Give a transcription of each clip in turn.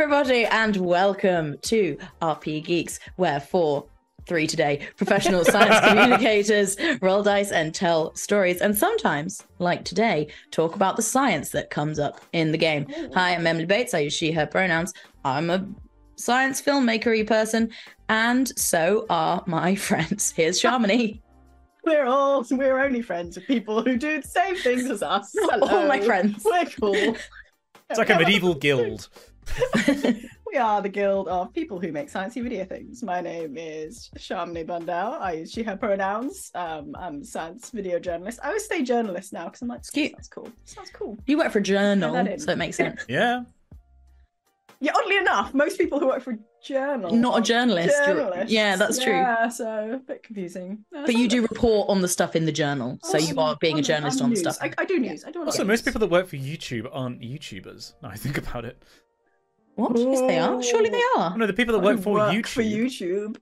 everybody, and welcome to RP Geeks, where for three today professional science communicators roll dice and tell stories, and sometimes, like today, talk about the science that comes up in the game. Hi, I'm Emily Bates. I use she, her pronouns. I'm a science filmmakery person, and so are my friends. Here's Shamini. We're all we're only friends with people who do the same things as us. All my friends. We're cool. It's like a medieval guild. We are the guild of people who make sciencey video things. My name is Shamini Bundell. I use she, her pronouns. Um, I'm a science video journalist. I always say journalist now because I'm like, cute. sounds cool. Sounds cool. You work for a journal, so it makes sense. Yeah. Yeah, oddly enough, most people who work for a journal Not a are journalist. journalists. Yeah, that's true. Yeah, so a bit confusing. No, But you do bad. report on the stuff in the journal, so you are being a I'm- journalist I'm on the news. stuff. I, I do news. I do a lot Also, of most news. people that work for YouTube aren't YouTubers. Now I think about it. What? Yes, they are. Surely they are. No, the people that Who work for YouTube. for YouTube.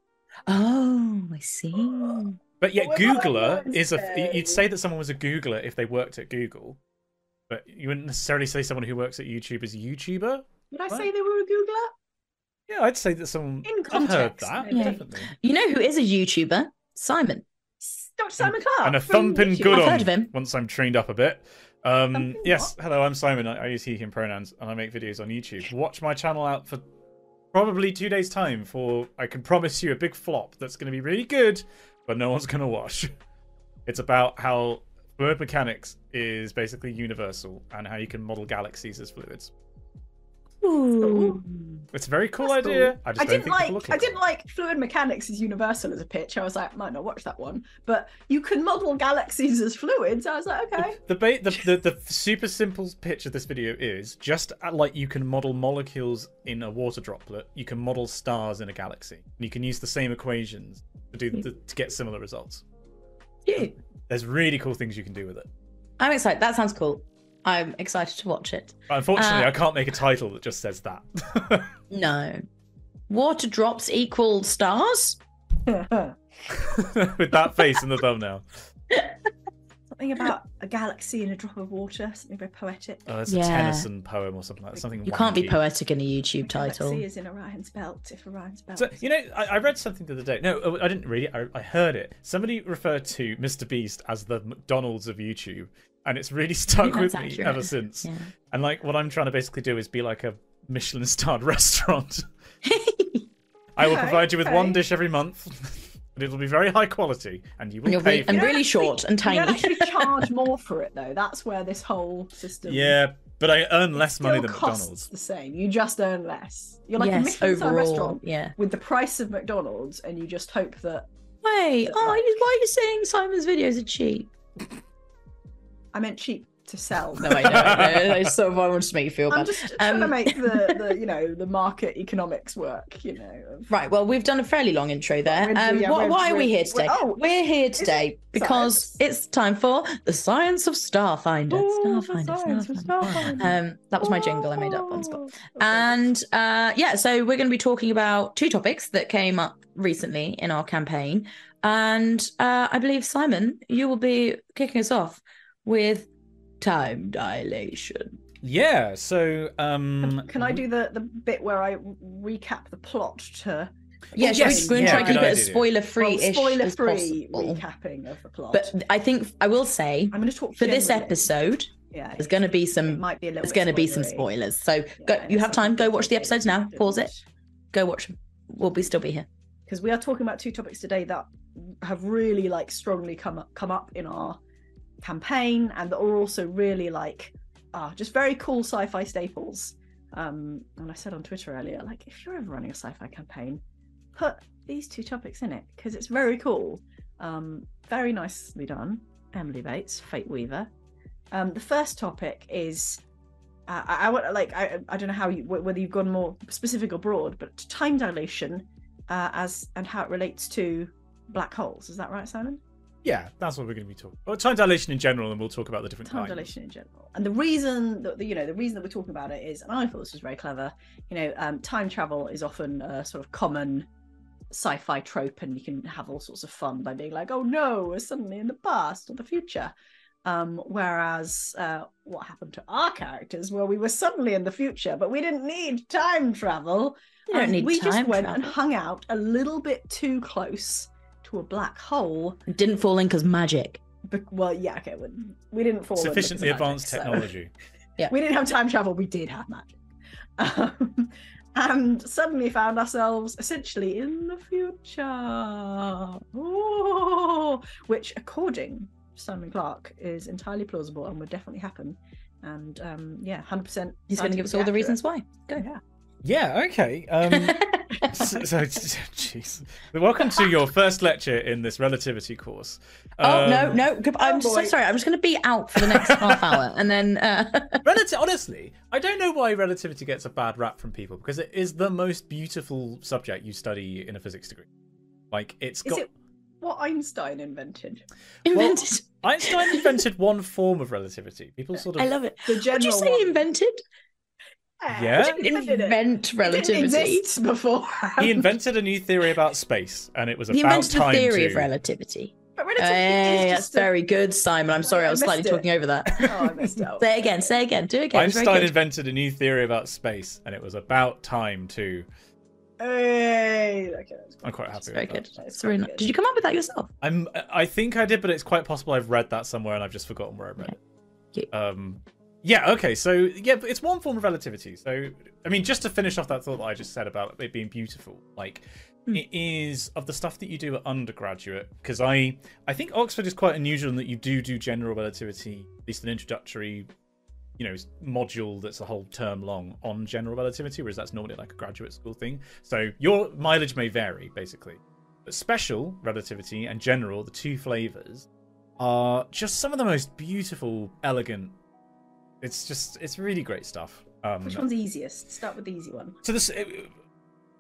Oh, I see. But yet, What Googler is a. You'd say that someone was a Googler if they worked at Google, but you wouldn't necessarily say someone who works at YouTube is a YouTuber. Would I What? say they were a Googler? Yeah, I'd say that someone. In I've heard context, that. Yeah. definitely. You know who is a YouTuber? Simon. Dr. Simon Clark. and a thumping good I've on heard of him. once I'm trained up a bit. Um, Thumping yes, hello, I'm Simon. I, I use he, him pronouns, and I make videos on YouTube. Watch my channel out for probably two days' time. For I can promise you a big flop that's going to be really good, but no one's going to watch. It's about how fluid mechanics is basically universal and how you can model galaxies as fluids. Ooh. It's a very cool That's idea. cool. I just I didn't think like. I didn't like fluid mechanics as universal as a pitch. I was like, might not watch that one. But you can model galaxies as fluids. I was like, okay. The, ba- the, the the super simple pitch of this video is just uh, like you can model molecules in a water droplet, you can model stars in a galaxy, and you can use the same equations to do the, to get similar results. You. There's really cool things you can do with it. I'm excited. That sounds cool. I'm excited to watch it. Unfortunately, Uh, I can't make a title that just says that. No. Water drops equal stars? with that face in the thumbnail. Something about a galaxy and a drop of water. Something very poetic. Oh, that's Yeah. a Tennyson poem or something like that. Something You can't be poetic in a YouTube title. Galaxy is in Orion's belt. If Orion's belt. So you know, I, I read something the other day. No, uh, I didn't read it. I, I heard it. Somebody referred to Mr. Beast as the McDonald's of YouTube, and it's really stuck with me accurate. ever since. Yeah. And like, what I'm trying to basically do is be like a Michelin-starred restaurant. I will Okay, provide you with one dish every month, but it'll be very high quality, and you will you'll pay. be for and it. Really actually- short and You don't tiny. actually charge more for it though. That's where this whole system. Yeah, but I earn less still money than costs McDonald's. the same. You just earn less. You're like a yes, Michelin star restaurant Yeah. with the price of McDonald's, and you just hope that. Wait, But oh, like- why are you saying Simon's videos are cheap? I meant cheap to sell. No, I know. no, I sort of I wanted to make you feel bad. I'm just trying to Um, make the, the you know the market economics work. You know. Right, well, we've done a fairly long intro there. We're- Um, yeah, wh- why are we here today? we're- oh, we're here today because science? it's time for the science of Starfinder. Oh, the Starfinder, of Starfinder. Starfinder. Um, that was my jingle I made up on spot. Oh. And uh, yeah, so we're going to be talking about two topics that came up recently in our campaign. And uh, I believe, Simon, you will be kicking us off with time dilation. Yeah. So, um, Can I do the the bit where I recap the plot to? Yeah, Oh, yes, we, we're going to yeah, try and good keep it as spoiler free ish spoiler free recapping of the plot. But I think I will say I'm going to talk for this episode, Yeah, there's going to be it some might be a little. there's going to be some spoilers. So Yeah, go, you have time. Go watch the episodes now. Pause it. Go watch. 'em. We'll be still be here. because we are talking about two topics today that have really like strongly come up come up in our campaign and that are also really like ah just very cool sci-fi staples um and i said on twitter earlier like if you're ever running a sci-fi campaign put these two topics in it because it's very cool um very nicely done emily bates fate weaver um the first topic is uh, I, want like I, I don't know how you wh- whether you've gone more specific or broad but time dilation uh, as and how it relates to black holes. Is that right, Simon? Yeah, that's what we're going to be talking. Well, time dilation in general, and we'll talk about the different Time kinds. dilation in general. And the reason that you know the reason that we're talking about it is, and I thought this was very clever. You know, um, time travel is often a sort of common sci-fi trope, and you can have all sorts of fun by being like, "Oh no, we're suddenly in the past or the future." Um, whereas uh, what happened to our characters? Well, we were suddenly in the future, but we didn't need time travel. You don't and need we time just went and hung out a little bit too close to a black hole. Didn't fall in because magic. Be- well, yeah, okay, we, we didn't fall in because of Sufficiently magic, advanced so- yeah. we didn't have time travel. We did have magic, um, and suddenly found ourselves essentially in the future, Ooh, which, according to Simon Clark, is entirely plausible and would definitely happen. And um, yeah, hundred percent. He's going to give us all the reasons why. Go. Yeah. Yeah. Okay. Um, so, so, jeez. Welcome to your first lecture in this relativity course. oh no, Um, no! good- I'm oh, so boy. sorry. I'm just going to be out for the next half hour, and then uh, Relati- honestly, I don't know why relativity gets a bad rap from people because it is the most beautiful subject you study in a physics degree. Like it's Is got it what Einstein invented? invented. Einstein invented one form of relativity. People sort of I love it. The Did general you say one. invented? Yeah? He didn't invent It relativity. didn't exist before. he invented a new theory about space, and it was He about time. He invented the time theory to... of relativity. But relativity Hey, is that's a- very good, Simon. I'm sorry, I I was slightly it. talking over that. Oh, I missed out. say it again. Say it again. Do it again. Einstein invented a new theory about space, and it was about time too. Hey, okay, that's I'm quite happy It's very with good. that. That's It's really quite nice. Did you come up with that yourself? I'm. I think I did, but it's quite possible I've read that somewhere and I've just forgotten where I read Okay. it. Um. Yeah. Okay. So yeah, but it's one form of relativity. So I mean, just to finish off that thought that I just said about it being beautiful, like Hmm. it is of the stuff that you do at undergraduate. Because I, I think Oxford is quite unusual in that you do do general relativity, at least an introductory, you know, module that's a whole term long on general relativity, whereas that's normally like a graduate school thing. So your mileage may vary, basically. But special relativity and general, the two flavors, are just some of the most beautiful, elegant. It's just, it's really great stuff. Um, Which one's easiest? Start with the easy one. so this, uh,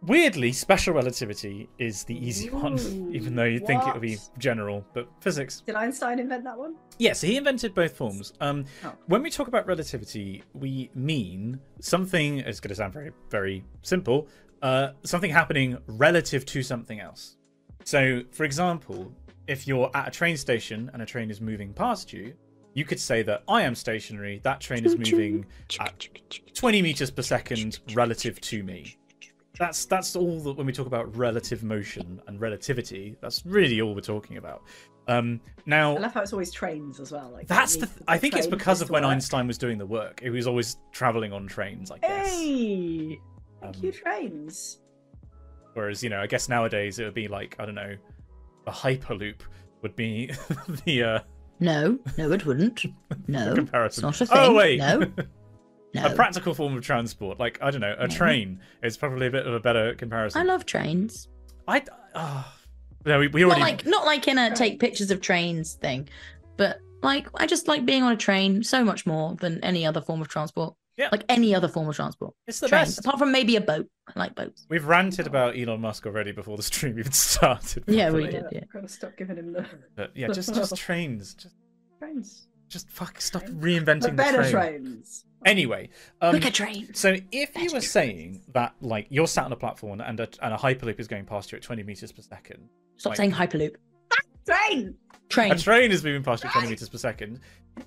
weirdly, special relativity is the easy one, even though you'd think it would be general. But physics, Did Einstein invent that one? yeah. So he invented both forms. Um, Oh. when we talk about relativity, we mean something. It's going to sound very, very simple. Uh, something happening relative to something else. So, for example, if you're at a train station and a train is moving past you, you could say that I am stationary. That train is moving at 20 meters per second relative to me. That's that's all that when we talk about relative motion and relativity. That's really all we're talking about. Um, now, I love how it's always trains as well. Like that's it the. Th- I think it's because of when work. Einstein was doing the work. He was always traveling on trains, I guess. Hey, thank Um, you, trains. Whereas you know, I guess nowadays it would be like I don't know, a hyperloop would be the uh, No, no, it wouldn't. No, comparison. it's not a oh, thing. Oh wait, No, no. a practical form of transport, like I don't know, a No. train is probably a bit of a better comparison. I love trains. I. Oh, no, we, we Not already. like not like in a take pictures of trains thing, but like I just like being on a train so much more than any other form of transport. Yeah. Like any other form of transport. it's the Trains, best. apart from maybe a boat. I like boats. We've ranted about Elon Musk already before the stream even started. Yeah, we did. yeah. I've got to stop giving him the But yeah, just just trains. Just trains. just fuck stop Trains. reinventing The the better train. trains. Anyway, um, Quicker train. so if you Better were saying that like you're sat on a platform and a, and a hyperloop is going past you at 20 meters per second, Stop like- saying hyperloop. Train. Train. a train is moving past you at 20 meters per second,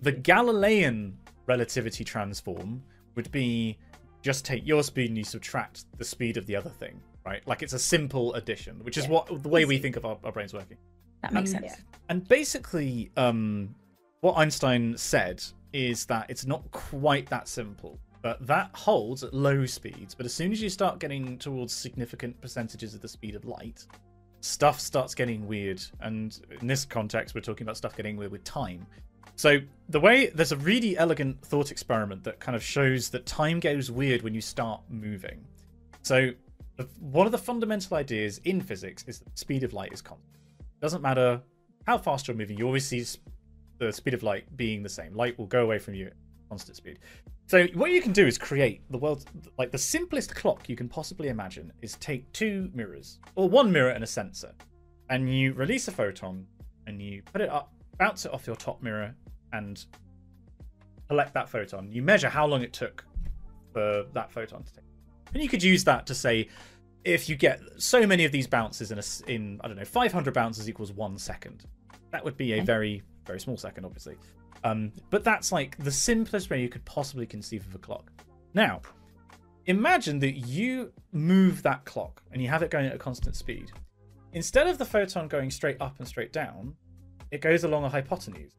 the Galilean relativity transform would be just take your speed and you subtract the speed of the other thing, right? Like it's a simple addition, which is Yeah. what the way we think of our, our brains working. that makes Um, sense. yeah. And basically, um, what Einstein said is that it's not quite that simple, but that holds at low speeds. But as soon as you start getting towards significant percentages of the speed of light, stuff starts getting weird. And in this context, we're talking about stuff getting weird with time. So the way there's a really elegant thought experiment that kind of shows that time goes weird when you start moving. So one of the fundamental ideas in physics is that the speed of light is constant. It Doesn't matter how fast you're moving, you always see the speed of light being the same. Light will go away from you at constant speed. So what you can do is create the world like the simplest clock you can possibly imagine is take two mirrors or one mirror and a sensor, and you release a photon and you put it up, bounce it off your top mirror, and collect that photon. You measure how long it took for that photon to take, and you could use that to say if you get so many of these bounces in a, in I don't know 500 bounces equals one second. That would be a very very small second, obviously. Um, but that's like the simplest way you could possibly conceive of a clock. Now, imagine that you move that clock and you have it going at a constant speed. Instead of the photon going straight up and straight down, it goes along a hypotenuse.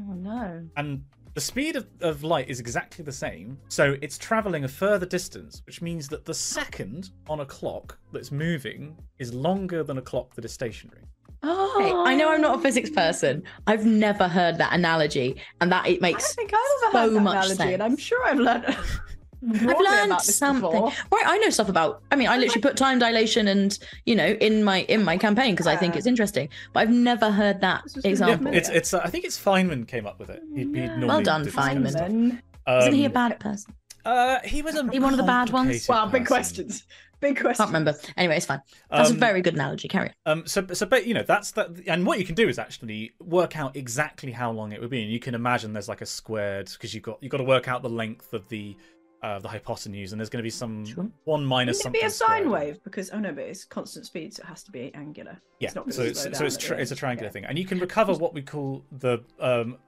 Oh no. And the speed of, of light is exactly the same, so it's traveling a further distance, which means that the second on a clock that's moving is longer than a clock that is stationary. Oh, Hey, I know I'm not a oh. physics person. I've never heard that analogy, and that it makes I don't makes think I've ever so heard that much analogy, and I'm sure I've learned. I've learned something. before. Right, I know stuff about. I mean, I literally put time dilation and you know in my in my campaign because I think it's interesting. But I've never heard that This was really Yeah, example. it's it's. Uh, I think it's Feynman came up with it. He, he normally Well done, did this kind of Feynman. stuff. Feynman. Isn't he a Um, bad person? Uh, he was a he one of the bad ones? complicated Wow, big person. questions. Big questions. Can't remember. Anyway, it's fine. That's a Um, very good analogy. Carry on. Um, so, so, but you know, that's that, and what you can do is actually work out exactly how long it would be, and you can imagine there's like a squared because you've got you've got to work out the length of the uh, the hypotenuse, and there's going to be some Sure. one minus Wouldn't it something. be a sine squared. wave? Because oh no, but it's constant speed, so it has to be angular. Yeah, It's not gonna so it's so it's tri- it's a triangular Yeah. thing, and you can recover what we call the um.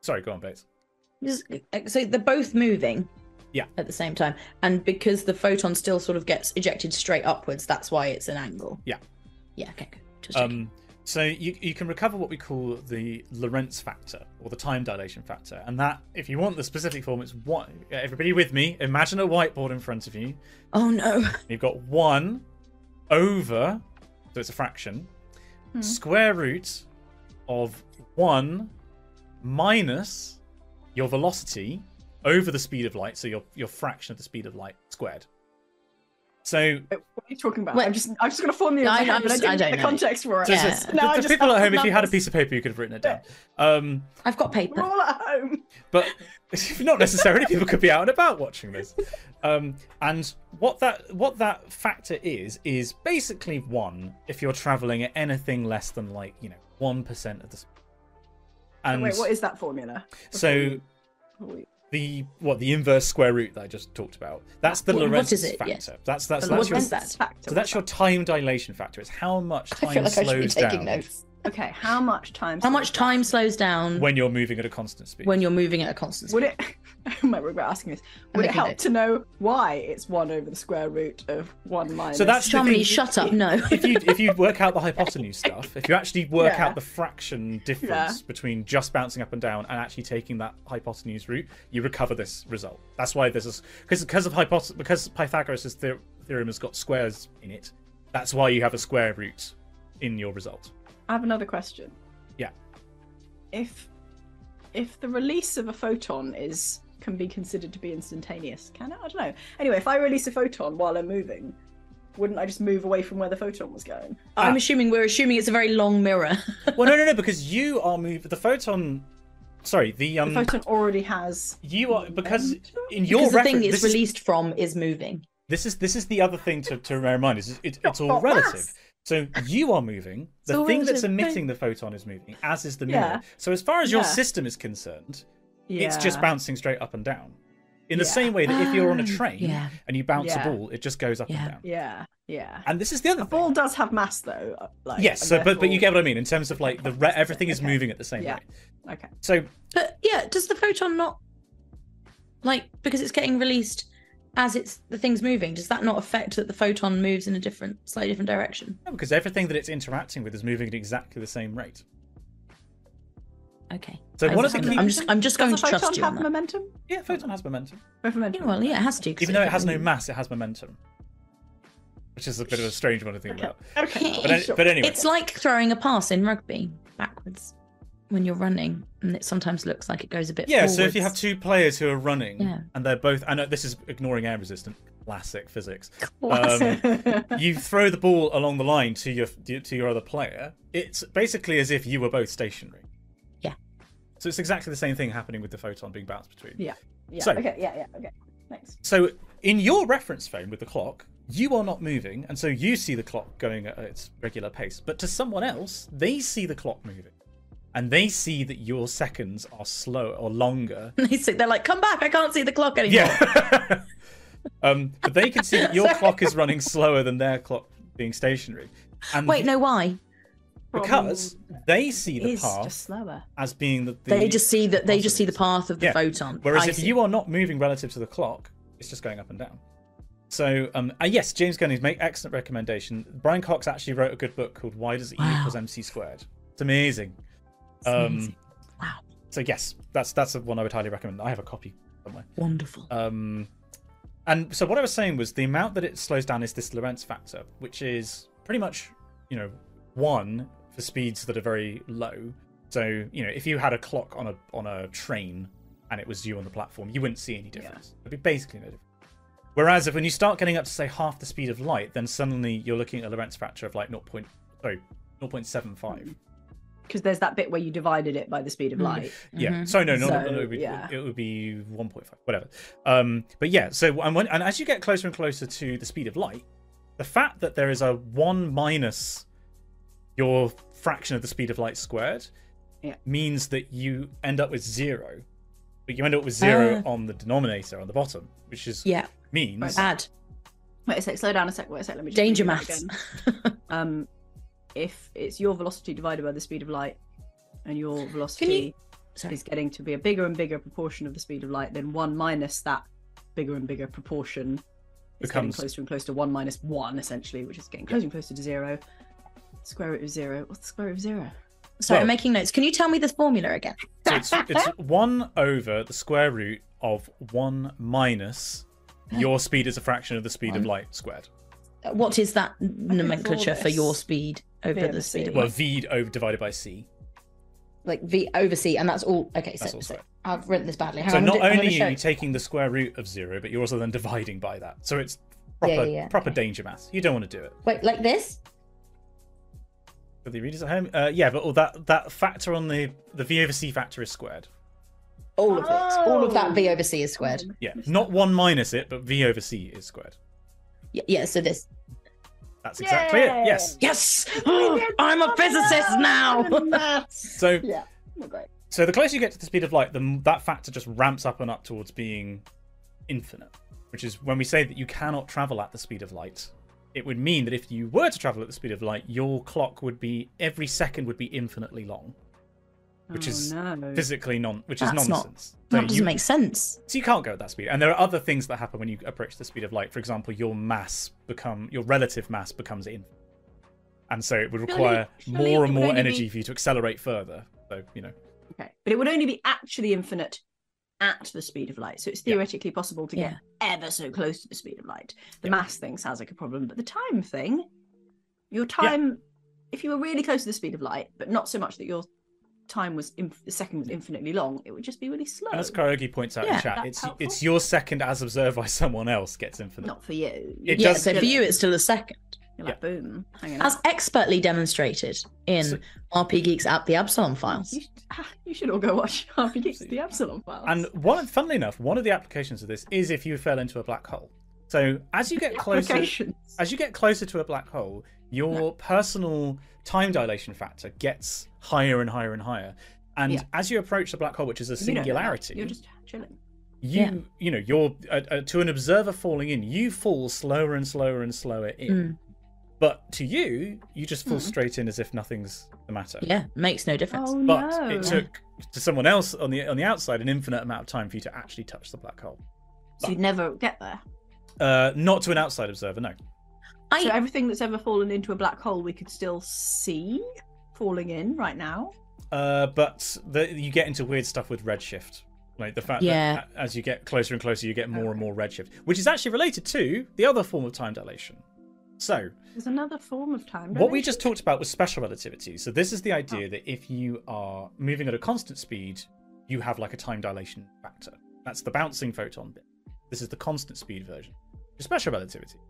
Sorry, go on, Bates. Uh, So they're both moving. Yeah. At the same time, and because the photon still sort of gets ejected straight upwards, that's why it's an angle. Yeah. Yeah. Okay. Good. Just checking. So you you can recover what we call the Lorentz factor or the time dilation factor, and that, if you want the specific form, it's one. Everybody with me? Imagine a whiteboard in front of you. oh no. You've got one over, so it's a fraction, Hmm. square root of one minus your velocity over the speed of light, so your your fraction of the speed of light squared. So, What are you talking about? Wait. I'm just I'm just gonna form the I- image, I'm but I didn't I don't the know. context for it. so, Yeah. so No, I the, the just people at home, if you had a piece of paper, you could have written it down. Um, I've got paper. We're paper. all at home. but not necessarily. People could be out and about watching this. Um, and what that what that factor is is basically one if you're traveling at anything less than like you know one percent of the. speed. And Wait, what is that formula? so we- the what the inverse square root that I just talked about. That's the What- what Lorentz is it? factor. Yes. That's that's The that's your, Lorentz Lorentz that? factor, so that's your time dilation factor. It's how much time I time feel like I should be taking down notes. Okay, how much time? How much time slows down when, when you're moving at a constant speed. When you're moving at a constant speed? Would it? I might regret asking this. I'm Would it help notes. to know why it's one over the square root of one minus? So that's the Jomny, shut up. No. if you if you work out the hypotenuse stuff, if you actually work Yeah. out the fraction difference Yeah. between just bouncing up and down and actually taking that hypotenuse route, you recover this result. That's why this is because because of hypot because Pythagoras' the- theorem has got squares in it. That's why you have a square root in your result. I have another question. Yeah. If if the release of a photon is can be considered to be instantaneous, can it? I don't know. Anyway, if I release a photon while I'm moving, wouldn't I just move away from where the photon was going? I'm Ah. assuming we're assuming it's a very long mirror. Well, no, no, no, because you are moving the photon. Sorry, the um, The photon already has. you are because momentum? in your because the reference, thing it's this is- released from is moving. This is this is the other thing to, to bear in mind is it, it's all relative. mass. So you are moving. The all thing that's emitting the photon is moving, as is the mirror. Yeah. So as far as your Yeah. system is concerned, it's just bouncing straight up and down. In the Yeah. same way that if you're on a Ah, train yeah. and you bounce Yeah. a ball, it just goes up Yeah. and down. Yeah, yeah. And this is the other A thing. ball does have mass, though. Like, yes, so but but you get what I mean in terms of like the re- everything is okay. moving at the same Yeah. rate. Okay. So But yeah, does the photon not like because it's getting released as it's the thing's moving? Does that not affect that the photon moves in a different, slightly different direction? no, because everything that it's interacting with is moving at exactly the same rate. Okay. So I one of the key. I'm just I'm just going to trust photon you have on that. momentum? Yeah, photon has momentum. Both momentum. Yeah, well, yeah, it has to. 'cause Even though it has no mass, it has momentum. Which is a bit of a strange one to think Okay. about. Okay. But, any- but anyway, It's like throwing a pass in rugby backwards when you're running, and it sometimes looks like it goes a bit. Yeah, so if you have two players who are running Yeah. and they're both, I know this is ignoring air resistance, classic physics. Classic. Um, you throw the ball along the line to your to your other player. It's basically as if you were both stationary. So it's exactly the same thing happening with the photon being bounced between. yeah. Yeah. So- okay. Yeah. Yeah. Okay. Thanks. So in your reference frame with the clock, you are not moving, and so you see the clock going at its regular pace. But to someone else, they see the clock moving, and they see that your seconds are slow or longer They sit there like, "Come back! I can't see the clock anymore." Yeah. um, but they can see that your clock is running slower than their clock being stationary. And Wait, no, why? From- because they see the path slower. as being the, the They just see that they just see the path of the Yeah. photon. Whereas I if see. you are not moving relative to the clock, it's just going up and down. So, um, uh, yes, James Gunnings make excellent recommendation. Brian Cox actually wrote a good book called "Why Does E Wow. Equals MC Squared." It's amazing. It's Um, amazing. wow, So yes, that's that's one I would highly recommend. I have a copy somewhere. wonderful. Um, and so what I was saying was the amount that it slows down is this Lorentz factor, which is pretty much, you know, one for speeds that are very low. So you know, if you had a clock on a on a train and it was you on the platform, you wouldn't see any difference. It'd be basically no difference. Whereas if when you start getting up to say half the speed of light, then suddenly you're looking at a Lorentz factor of like 0. Point, sorry, 0.75. Because there's that bit where you divided it by the speed of Mm. light. Yeah. Mhm. So no, no, no, So, no, it, would, yeah. it would be 1.5, whatever. Um, but yeah. So and, when, and as you get closer and closer to the speed of light, the fact that there is a one minus your fraction of the speed of light squared Yeah. means that you end up with zero. But you end up with zero Ah. on the denominator on the bottom, which is Yeah, means add Wait a sec, slow down a sec. Wait a sec. Let me just danger read maths. again. Um, if it's your velocity divided by the speed of light, and your velocity Sorry. is getting to be a bigger and bigger proportion of the speed of light, then one minus that bigger and bigger proportion is getting Becomes- closer and closer to one minus one, essentially, which is getting closer and closer to zero. Square root of zero. What's the square root of zero? Sorry, I'm making notes. Can you tell me the formula again? so it's, it's one over the square root of one minus your speed is a fraction of the speed of light squared. Uh, what is that nomenclature for your speed over V the speed of C. Well, v over divided by c. Like V over C, and that's all. Okay, so, all so. I've written this badly. Hang so on, not do- only are you taking the square root of zero, but you're also then dividing by that. So it's Yeah, proper yeah, yeah, proper okay. danger math. You don't want to do it. Wait, like this? For the readers at home, uh, yeah, but all that that factor on the the v over c factor is squared. All of it. All of that V Oh. over C is squared. Yeah, not one minus it, but v over c is squared. Yeah, yeah so this. That's exactly it. Yes. Yes! I'm a physicist now! So yeah, great. so the closer you get to the speed of light, the that factor just ramps up and up towards being infinite. Which is when we say that you cannot travel at the speed of light. It would mean that if you were to travel at the speed of light, your clock would be every second would be infinitely long, which Oh, is no. physically non, which is That's not- nonsense. that doesn't you, make sense. so you can't go at that speed. And there are other things that happen when you approach the speed of light. For example, your mass become your relative mass becomes infinite, and so it would require surely more and more energy be- for you to accelerate further. So you know, Okay, but it would only be actually infinite at the speed of light. So it's Yeah. theoretically possible to get ever so close to the speed of light. The mass thing sounds like a problem, but the time thing, your time, if you were really close to the speed of light, but not so much that your time was inf- the second was infinitely long, it would just be really slow. and as Karaoke points out Yeah, in chat, it's helpful. it's your second as observed by someone else gets infinite. Not for you. It yeah, does- so for you, it's still a second. You're like boom, hanging As out. expertly demonstrated in So- RP Geeks at the Absalom Files. You should, ah, you should all go watch RP Geeks the Absalom files. And one, funnily enough, one of the applications of this is if you fell into a black hole. So as you get closer, as you get closer to a black hole, your personal time dilation factor gets higher and higher and higher. And Yeah. as you approach the black hole, which is a You know singularity, You're just chilling. you Yeah. you know you're uh, uh, to an observer falling in, you fall slower and slower and slower in. Mm. But to you, you just fall Mm. straight in as if nothing's the matter. Yeah, makes no difference. Oh But no! it took to someone else on the on the outside an infinite amount of time for you to actually touch the black hole. so you'd never get there. Uh, not to an outside observer, no. I, So everything that's ever fallen into a black hole, we could still see falling in right now. Uh, but the, you get into weird stuff with redshift. Like the fact Yeah. that as you get closer and closer, you get more and more redshift, which is actually related to the other form of time dilation. So, There's another form of time. what we just talked about was special relativity. So, this is the ah. idea that if you are moving at a constant speed, you have like a time dilation factor. That's the bouncing photon bit. This is the constant speed version. Special relativity.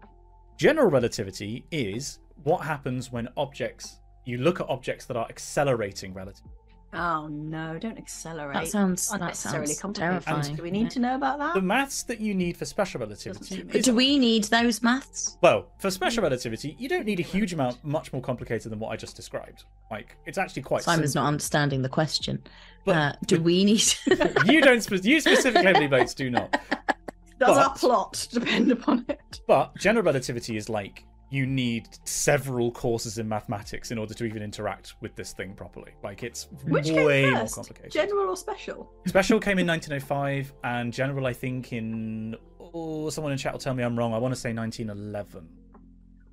General relativity is what happens when objects, you look at objects that are accelerating relative. Oh no! Don't accelerate. that sounds that unnecessarily sounds complicated. terrifying. Do we need to know about that? The maths that you need for special relativity. is- do we need those maths? well, for special relativity, you don't need a huge amount, much more complicated than what I just described. Like, it's actually quite Simon's simple. not understanding the question. But- uh, do we need? you don't. Spe- you specifically, Emily Bates, do not. Does our plot depend upon it? But general relativity is like you need several courses in mathematics in order to even interact with this thing properly. Like it's Which way came more complicated. General or special? Special came in 1905, and General, I think, in oh, someone in chat will tell me I'm wrong. I want to say 1911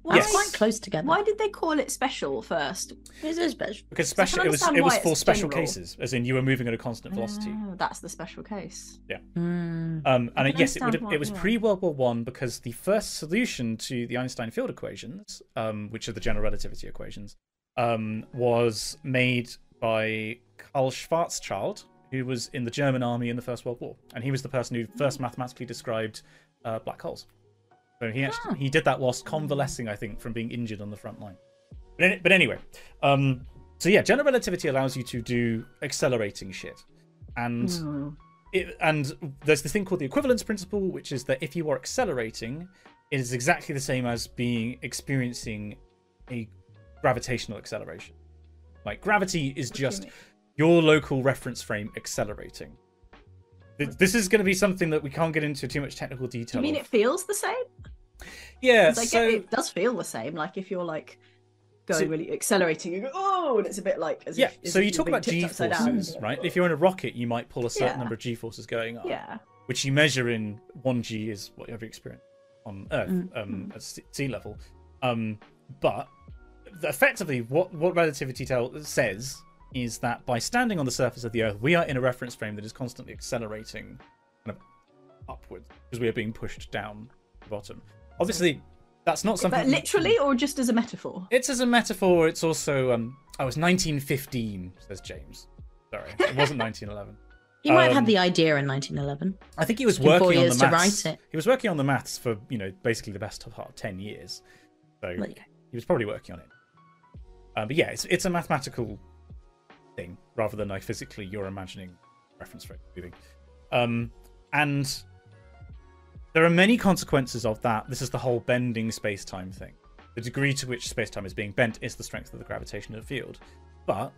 Why, Yes. quite close together. why did they call it special first? Is it special? because So special it was it was for special general. cases, as in you were moving at a constant velocity. Oh, that's the special case. Mm. Um, and it, yes, it, would have, it was pre World War One because the first solution to the Einstein field equations, um, which are the general relativity equations, um, was made by Karl Schwarzschild, who was in the German army in the First World War, and he was the person who first mathematically described uh, black holes. So he actually Ah. he did that whilst convalescing, I think, from being injured on the front line. But, but anyway, um, so yeah, general relativity allows you to do accelerating shit, and Hmm. it, and there's this thing called the equivalence principle, which is that if you are accelerating, it is exactly the same as being experiencing a gravitational acceleration. Like gravity is What do you just your local reference frame accelerating. This is going to be something that we can't get into too much technical detail. you mean of. it feels the same? Yeah, I so get it does feel the same. Like if you're like going So- really accelerating, you go oh, and it's a bit like as yeah, if, so you talk about g forces, right? If you're in a rocket, you might pull a certain Yeah. number of g forces going up. Yeah. which you measure in one g is whatever you experience on Earth Mm. um, at sea sea level. Um, but effectively, what what relativity tell, says is that by standing on the surface of the Earth, we are in a reference frame that is constantly accelerating kind of upwards because we are being pushed down the bottom. Obviously, that's not something But literally or just as a metaphor? It's as a metaphor. It's also um. Oh, it's 1915, says James. Sorry, it wasn't 1911. He might have Um, had the idea in 1911. I think he was Took four working on years the to maths. write it. He was working on the maths for you know basically the best part of ten years, so There you go. he was probably working on it. Um, but yeah, it's it's a mathematical thing rather than like physically you're imagining reference frame moving. Um, and there are many consequences of that. This is the whole bending space time thing. The degree to which space time is being bent is the strength of the gravitational field. But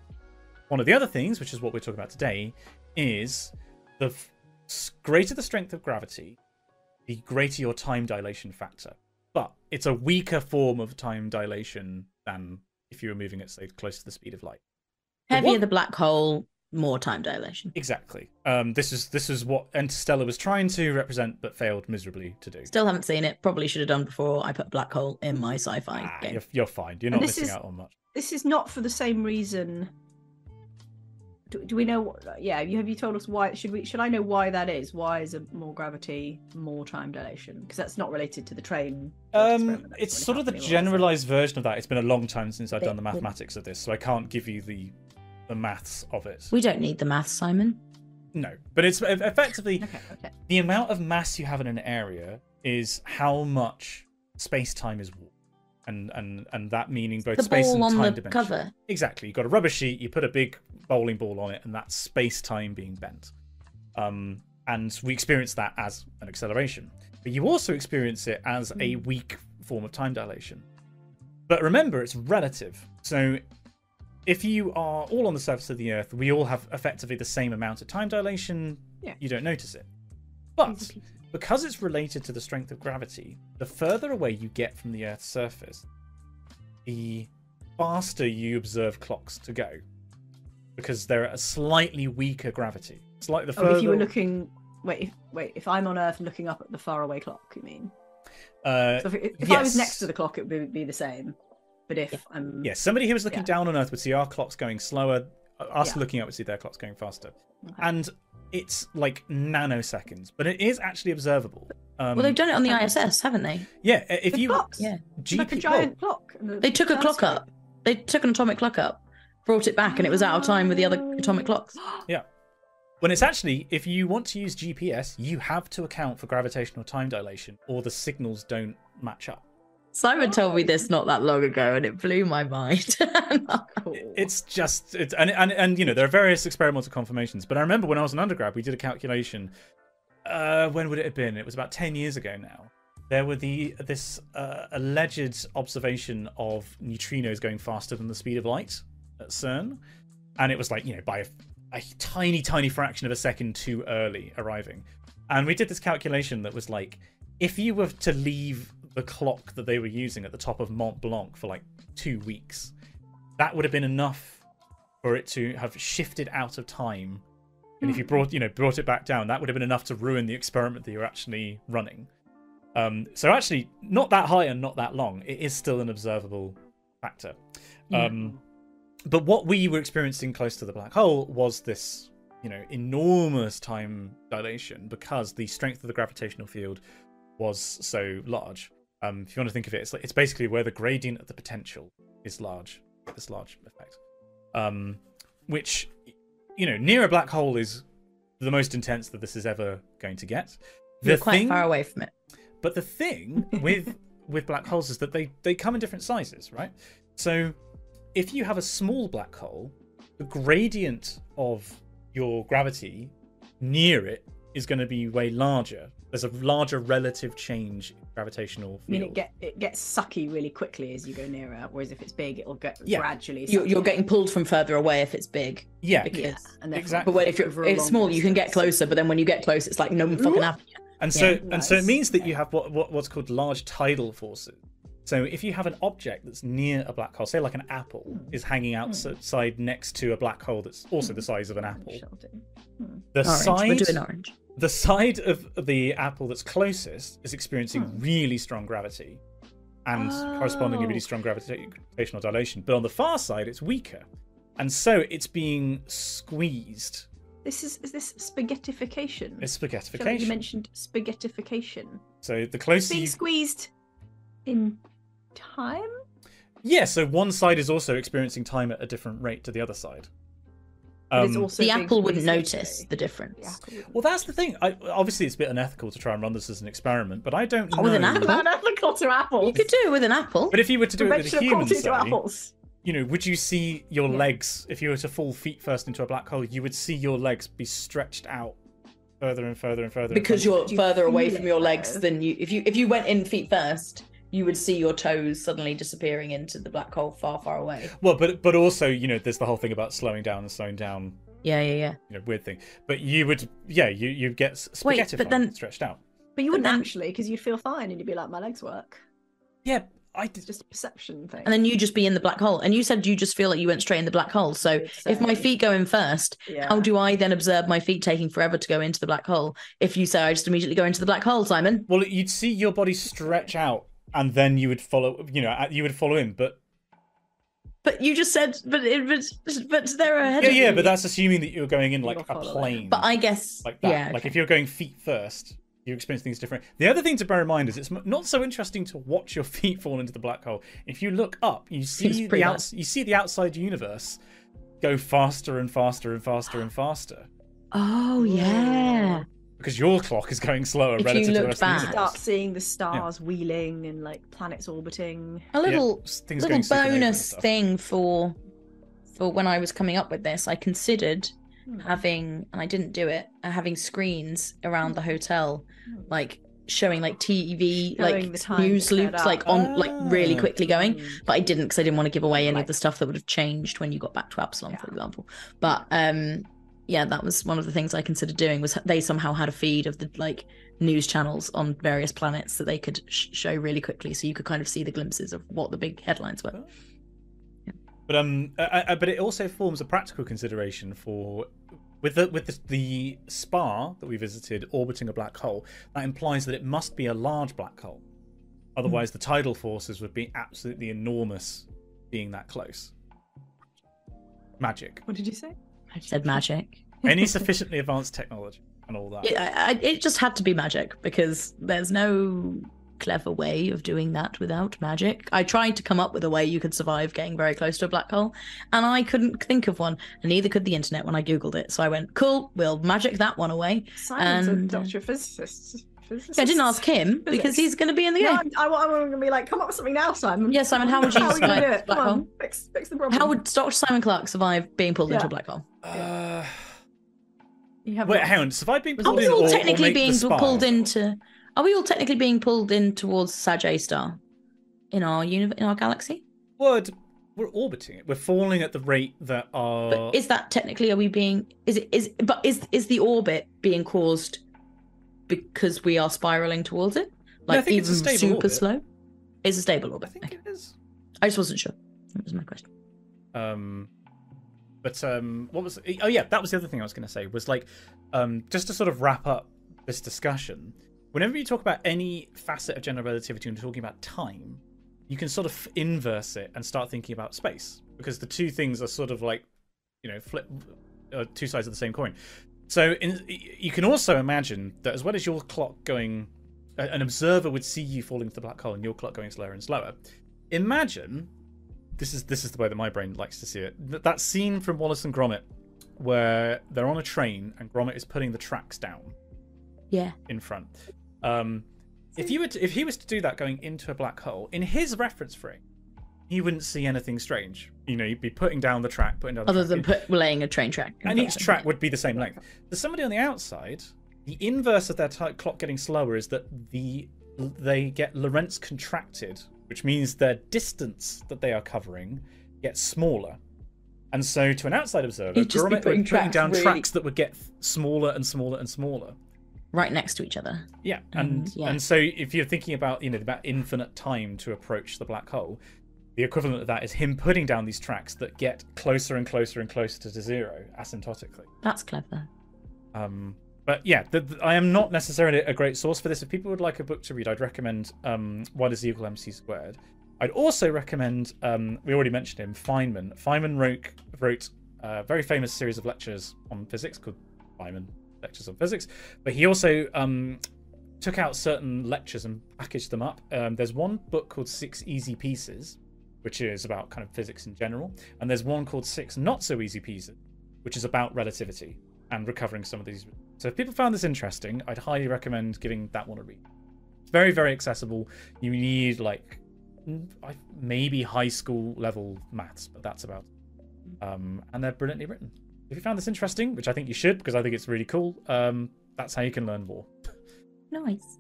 one of the other things, which is what we're talking about today, is the greater the strength of gravity, the greater your time dilation factor. But it's a weaker form of time dilation than if you were moving at, say, close to the speed of light. Heavier the black hole, more time dilation. Exactly. Um, this is this is what Interstellar was trying to represent, but failed miserably to do. Still haven't seen it. Probably should have done before I put black hole in my sci-fi Ah, game. you're, you're fine. You're not missing is- out on much. This is not for the same reason. Do, do we know? what- Yeah, you have you told us why? Should we? Should I know why that is? Why is a more gravity, more time dilation? Because that's not related to the train. Um, it's really sort of the happening, or is it? generalized version of that. It's been a long time since I've done the mathematics of this, so I can't give you the the maths of it. We don't need the maths, Simon. No, but it's effectively Okay, okay. the amount of mass you have in an area is how much space time is warped. And, and and that meaning both The space and on time the dimension. cover. Exactly. You've got a rubber sheet, you put a big bowling ball on it, and that's space time being bent. Um, and we experience that as an acceleration. But you also experience it as a weak form of time dilation. But remember, it's relative. So if you are all on the surface of the Earth, we all have effectively the same amount of time dilation. Yeah. You don't notice it. But because it's related to the strength of gravity, the further away you get from the Earth's surface, the faster you observe clocks to go. Because they're at a slightly weaker gravity. It's like the Oh, further. if you were looking, wait, if, wait, if I'm on Earth looking up at the faraway clock, you mean? uh, So if, if I was next to the clock, it would be, be the same. But if I'm, Yes, somebody who was looking Yeah. down on Earth would see our clocks going slower. uh, Us Yeah. looking up would see their clocks going faster. Okay. And it's like nanoseconds, but it is actually observable. Um, Well, they've done it on the ISS, haven't they? yeah, if The you clocks? Yeah. It's like a GP giant clock. the They took a clock up. They took an atomic clock up, brought it back, and it was out of time with the other atomic clocks. Yeah. When it's actually, if you want to use GPS, you have to account for gravitational time dilation, or the signals don't match up. Simon told me this not that long ago, and it blew my mind. It's just, it's, and, and and you know there are various experimental confirmations. But I remember when I was an undergrad, we did a calculation. Uh, when would it have been? It was about ten years ago now. There were the this uh, alleged observation of neutrinos going faster than the speed of light at CERN, and it was like you know by a, a tiny tiny fraction of a second too early arriving. And we did this calculation that was like if you were to leave the clock that they were using at the top of Mont Blanc for like two weeks, that would have been enough for it to have shifted out of time. And if you brought, you know, brought it back down, that would have been enough to ruin the experiment that you're actually running. Um, so actually, not that high and not that long. It is still an observable factor. Um, but what we were experiencing close to the black hole was this, you know, enormous time dilation because the strength of the gravitational field was so large. Um, if you want to think of it, it's like, it's basically where the gradient of the potential is large. This large effect, um, which you know, near a black hole is the most intense that this is ever going to get. The You're quite thing- far away from it. but the thing with with black holes is that they they come in different sizes, right? So if you have a small black hole, the gradient of your gravity near it is going to be way larger. There's a larger relative change in gravitational I mean, field. it get it gets sucky really quickly as you go nearer. Whereas if it's big, it'll get Yeah. gradually. You're, you're getting pulled from further away if it's big. yeah, because- yeah, and Exactly. But when, if you're over it's longer small, you can get closer. But then when you get close, it's like no fucking happening. and so Yeah. and so it means that you have what, what what's called large tidal forces. So if you have an object that's near a black hole, say like an apple is hanging outside hmm. next to a black hole that's also the hmm. size of an apple, Shall hmm. the Orange. We're side doing orange. the side of the apple that's closest is experiencing Hmm. really strong gravity and correspondingly oh. really Oh. strong gravitational dilation. But on the far side, it's weaker. And so it's being squeezed. This is is this spaghettification? It's I feel like you mentioned spaghettification. So the closer Being you. squeezed in time. Yeah, so one side is also experiencing time at a different rate to the other side. But it's Um, also The apple wouldn't notice literally. the difference. The well, that's the thing. I, obviously, it's a bit unethical to try and run this as an experiment, but I don't Oh, know. with an apple? Unethical to apples. You could do it with an apple. But if you were to do it with a Convention human, cruelty say, apples. you know, would you see your Yeah. legs if you were to fall feet first into a black hole? You would see your legs be stretched out further and further and further. and because further. you're you further away from your legs though? than you if you if you went in feet first you would see your toes suddenly disappearing into the black hole far far away well, but but also you know, there's the whole thing about slowing down and slowing down. yeah yeah yeah You know, weird thing. But you would, yeah, you you get s- Wait, spaghetti but then- stretched out. But you wouldn't then- actually, because you'd feel fine and you'd be like, my legs work. Yeah, I It's just a perception thing. and then you just be in the black hole and you said you just feel like you went straight in the black hole so if my feet go in first yeah. how do i then observe my feet taking forever to go into the black hole if you say i just immediately go into the black hole simon Well, you'd see your body stretch out, and then you would follow. You know, uh, you would follow him, But but you just said but it but, but they're ahead yeah, yeah, you. but that's assuming that you're going in like a plane. but i guess like that. yeah Like if you're going feet first, you experience things different. The other thing to bear in mind is it's not so interesting to watch your feet fall into the black hole. If you look up, you see the outs- you see the outside universe go faster and faster and faster and faster oh yeah because your clock is going slower If you relative to the looked rest of the back- universe. start seeing the stars wheeling and like planets orbiting. a little Yeah, little going supernova and bonus thing for for when I was coming up with this, I considered Hmm. having, and I didn't do it, uh, having screens around the hotel, Hmm. like showing like TV, Showing like news loops, like on, like really quickly going. Mm. But I didn't because I didn't want to give away any Right. of the stuff that would have changed when you got back to Absalom, for example. But um, yeah, that was one of the things I considered doing. Was they somehow had a feed of the like news channels on various planets that they could sh- show really quickly, so you could kind of see the glimpses of what the big headlines were. But um, uh, uh, but it also forms a practical consideration for with the with the, the spar that we visited orbiting a black hole. That implies that it must be a large black hole. Otherwise, the tidal forces would be absolutely enormous, being that close. Magic. What did you say? I said magic. Any sufficiently advanced technology and all that. It, I, I- it just had to be magic because there's no clever way of doing that without magic. I tried to come up with a way you could survive getting very close to a black hole, and I couldn't think of one, and neither could the internet when I googled it. So I went, "Cool, we'll magic that one away." Simon's And, a uh, doctor physicist. physicist. I didn't ask him because he's going to be in the No, game. I'm, I, I'm going to be like, come up with something now, Simon. Yeah, Simon, how would you How are we going to survive do black on, hole? fix, fix the problem. How would Dr. Simon Clark survive being pulled into a black hole? Uh, you have wait, hang on. Survive being Are pulled we in all or, or technically make being pulled into? Are we all technically being pulled in towards Sag A star in our uni- in our galaxy? Would we're orbiting it. We're falling at the rate that our But is that technically are we being is it is but is is the orbit being caused because we are spiraling towards it? Like a even super orbit. slow? It's a stable orbit. I think Okay. it is. I just wasn't sure. That was my question. Um, but um, what was? Oh yeah, that was the other thing I was going to say. Was like, um, just to sort of wrap up this discussion. Whenever you talk about any facet of general relativity and talking about time, you can sort of inverse it and start thinking about space because the two things are sort of like, you know, flip uh, two sides of the same coin. So in, you can also imagine that as well as your clock going, an observer would see you falling to the black hole and your clock going slower and slower. Imagine this is this is the way that my brain likes to see it. Th- That scene from Wallace and Gromit where they're on a train and Gromit is putting the tracks down Yeah. in front. Um, if you were to, if he was to do that going into a black hole in his reference frame, he wouldn't see anything strange. You know, you'd be putting down the track, putting down the Other track. than put, laying a train track. and each track would be the same length. For somebody on the outside, the inverse of their ti clock getting slower is that the they get Lorentz contracted, which means their distance that they are covering gets smaller. And so, to an outside observer, You'd just be Gromit putting putting down really- tracks that would get smaller and smaller and smaller. right next to each other. Yeah, and And, yeah. and so if you're thinking about you know about infinite time to approach the black hole, the equivalent of that is him putting down these tracks that get closer and closer and closer to zero asymptotically. That's clever. Um, but yeah, the, the- I am not necessarily a great source for this. If people would like a book to read, I'd recommend um, What is equal MC squared. I'd also recommend, um, we already mentioned him, Feynman. Feynman wrote, wrote a very famous series of lectures on physics called Feynman Lectures on Physics. But he also um, took out certain lectures and packaged them up. Um, there's one book called Six Easy Pieces, which is about kind of physics in general. And there's one called Six Not So Easy Pieces, which is about relativity and recovering some of these. So if people found this interesting, I'd highly recommend giving that one a read. It's very, very accessible. You need like maybe high school level maths, but that's about. Um, and they're brilliantly written. If you found this interesting, which I think you should, because I think it's really cool, um, that's how you can learn more. Nice.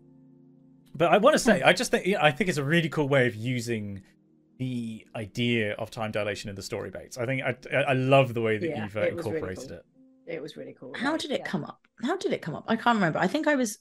But I want to say, I just think yeah, I think it's a really cool way of using the idea of time dilation in the story baits. I think I, I love the way that Yeah, you've uh, it was really incorporated cool. it. It was really cool. How did it yeah. come up? How did it come up? I can't remember. I think I was.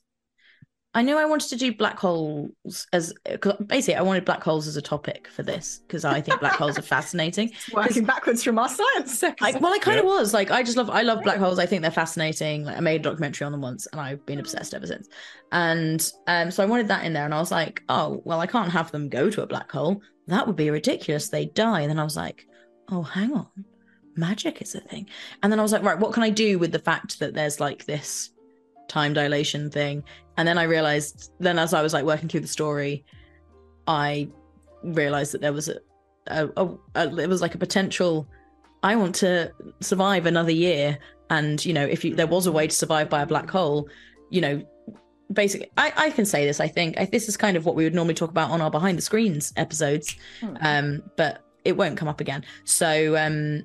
I knew I wanted to do black holes as 'cause basically I wanted black holes as a topic for this because I think black holes are fascinating. Working backwards from our science I, well, I kind of Yeah. was like, I just love, I love black holes. I think they're fascinating. Like, I made a documentary on them once, and I've been obsessed ever since. And um, so I wanted that in there, and I was like, oh, well, I can't have them go to a black hole. That would be ridiculous. They die. And then I was like, oh, hang on, magic is a thing. And then I was like, right, what can I do with the fact that there's like this time dilation thing? And then I realized, then as I was like working through the story, I realized that there was a, a, a, a it was like a potential I want to survive another year. And, you know, if you, there was a way to survive by a black hole, you know, basically, I, I can say this, I think. I, this is kind of what we would normally talk about on our behind the screens episodes, Hmm. um, but it won't come up again. So um,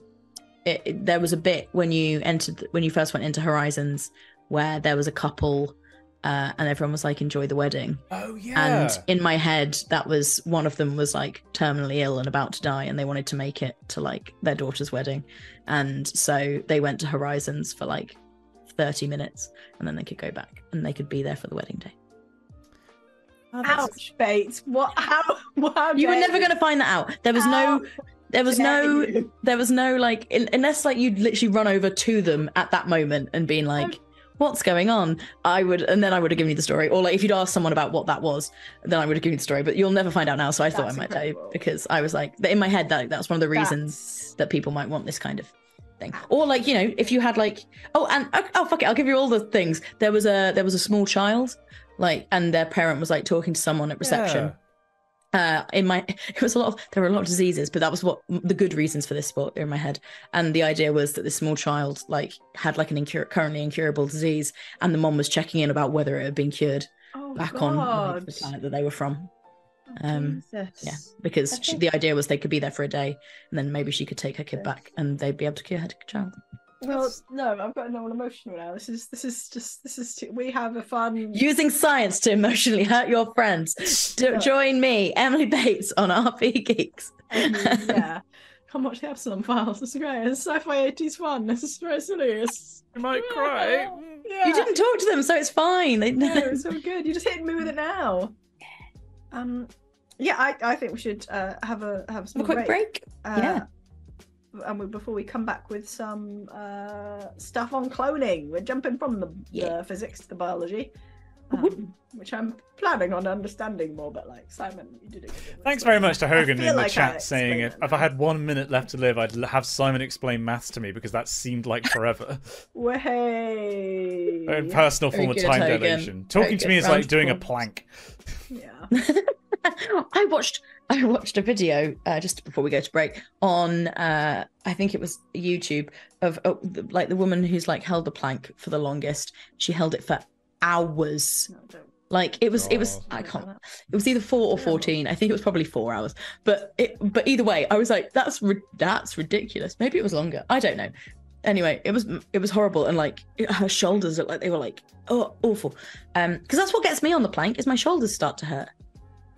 it, it- there was a bit when you entered, when you first went into Horizons, where there was a couple. Uh, and everyone was like, "Enjoy the wedding." Oh yeah. And in my head, that was one of them was like terminally ill and about to die, and they wanted to make it to like their daughter's wedding. And so they went to Horizons for like 30 minutes, and then they could go back and they could be there for the wedding day. Oh, that's- Ouch, Bates. What? How? How You were never going to find that out. There was no, there was no, there was no like, in, unless like you'd literally run over to them at that moment and been like, what's going on? I would, and then I would have given you the story. Or like if you'd asked someone about what that was, then I would have given you the story. But you'll never find out now. So I thought I might tell you because I was like, in my head that that's one of the reasons That's- that people might want this kind of thing. Or like you know, if you had like, oh, and oh, oh fuck it, I'll give you all the things. There was a there was a small child, like, and their parent was like talking to someone at reception uh in my it was a lot of there were a lot of diseases but that was what the good reasons for this sport in my head and the idea was that this small child like had like an incur- currently incurable disease and the mom was checking in about whether it had been cured Oh, back on like, the God. planet that they were from um, Jesus. yeah because I she, the idea was they could be there for a day and then maybe she could take her kid back and they'd be able to cure her child Well, no, I've got no emotional now. This is this is just this is too, we have a fun. using science to emotionally hurt your friends D- Yeah. join me emily bates on rp geeks Um, yeah. Come watch the Absalom Files. It's great. It's sci-fi 80s fun. This is very silly. It's, You might cry. yeah. you didn't talk to them so it's fine they No, it's so good. You just hit me with it now. Um, yeah, I, I think we should uh, have a have a Have a quick break. Uh, Yeah. And we, before we come back with some uh, stuff on cloning, we're jumping from the, Yeah. the physics to the biology, um, which I'm planning on understanding more. But like Simon, you did it. Thanks very much to Hogan in the like I chat saying if, if I had one minute left to live, I'd have Simon explain maths to me because that seemed like forever. Way. A personal form of time dilation. Talking Very to me is Round like of doing a plank. Yeah. I watched I watched a video uh, just before we go to break on uh, I think it was YouTube of uh, the- like the woman who's like held the plank for the longest. She held it for hours. No. Like it was it was I can't it was either 4 or 14. I think it was probably 4 hours. But it but either way I was like that's ri- that's ridiculous. Maybe it was longer. I don't know. Anyway, it was it was horrible and like it- her shoulders looked like they were like oh awful. Um cuz that's what gets me on the plank is my shoulders start to hurt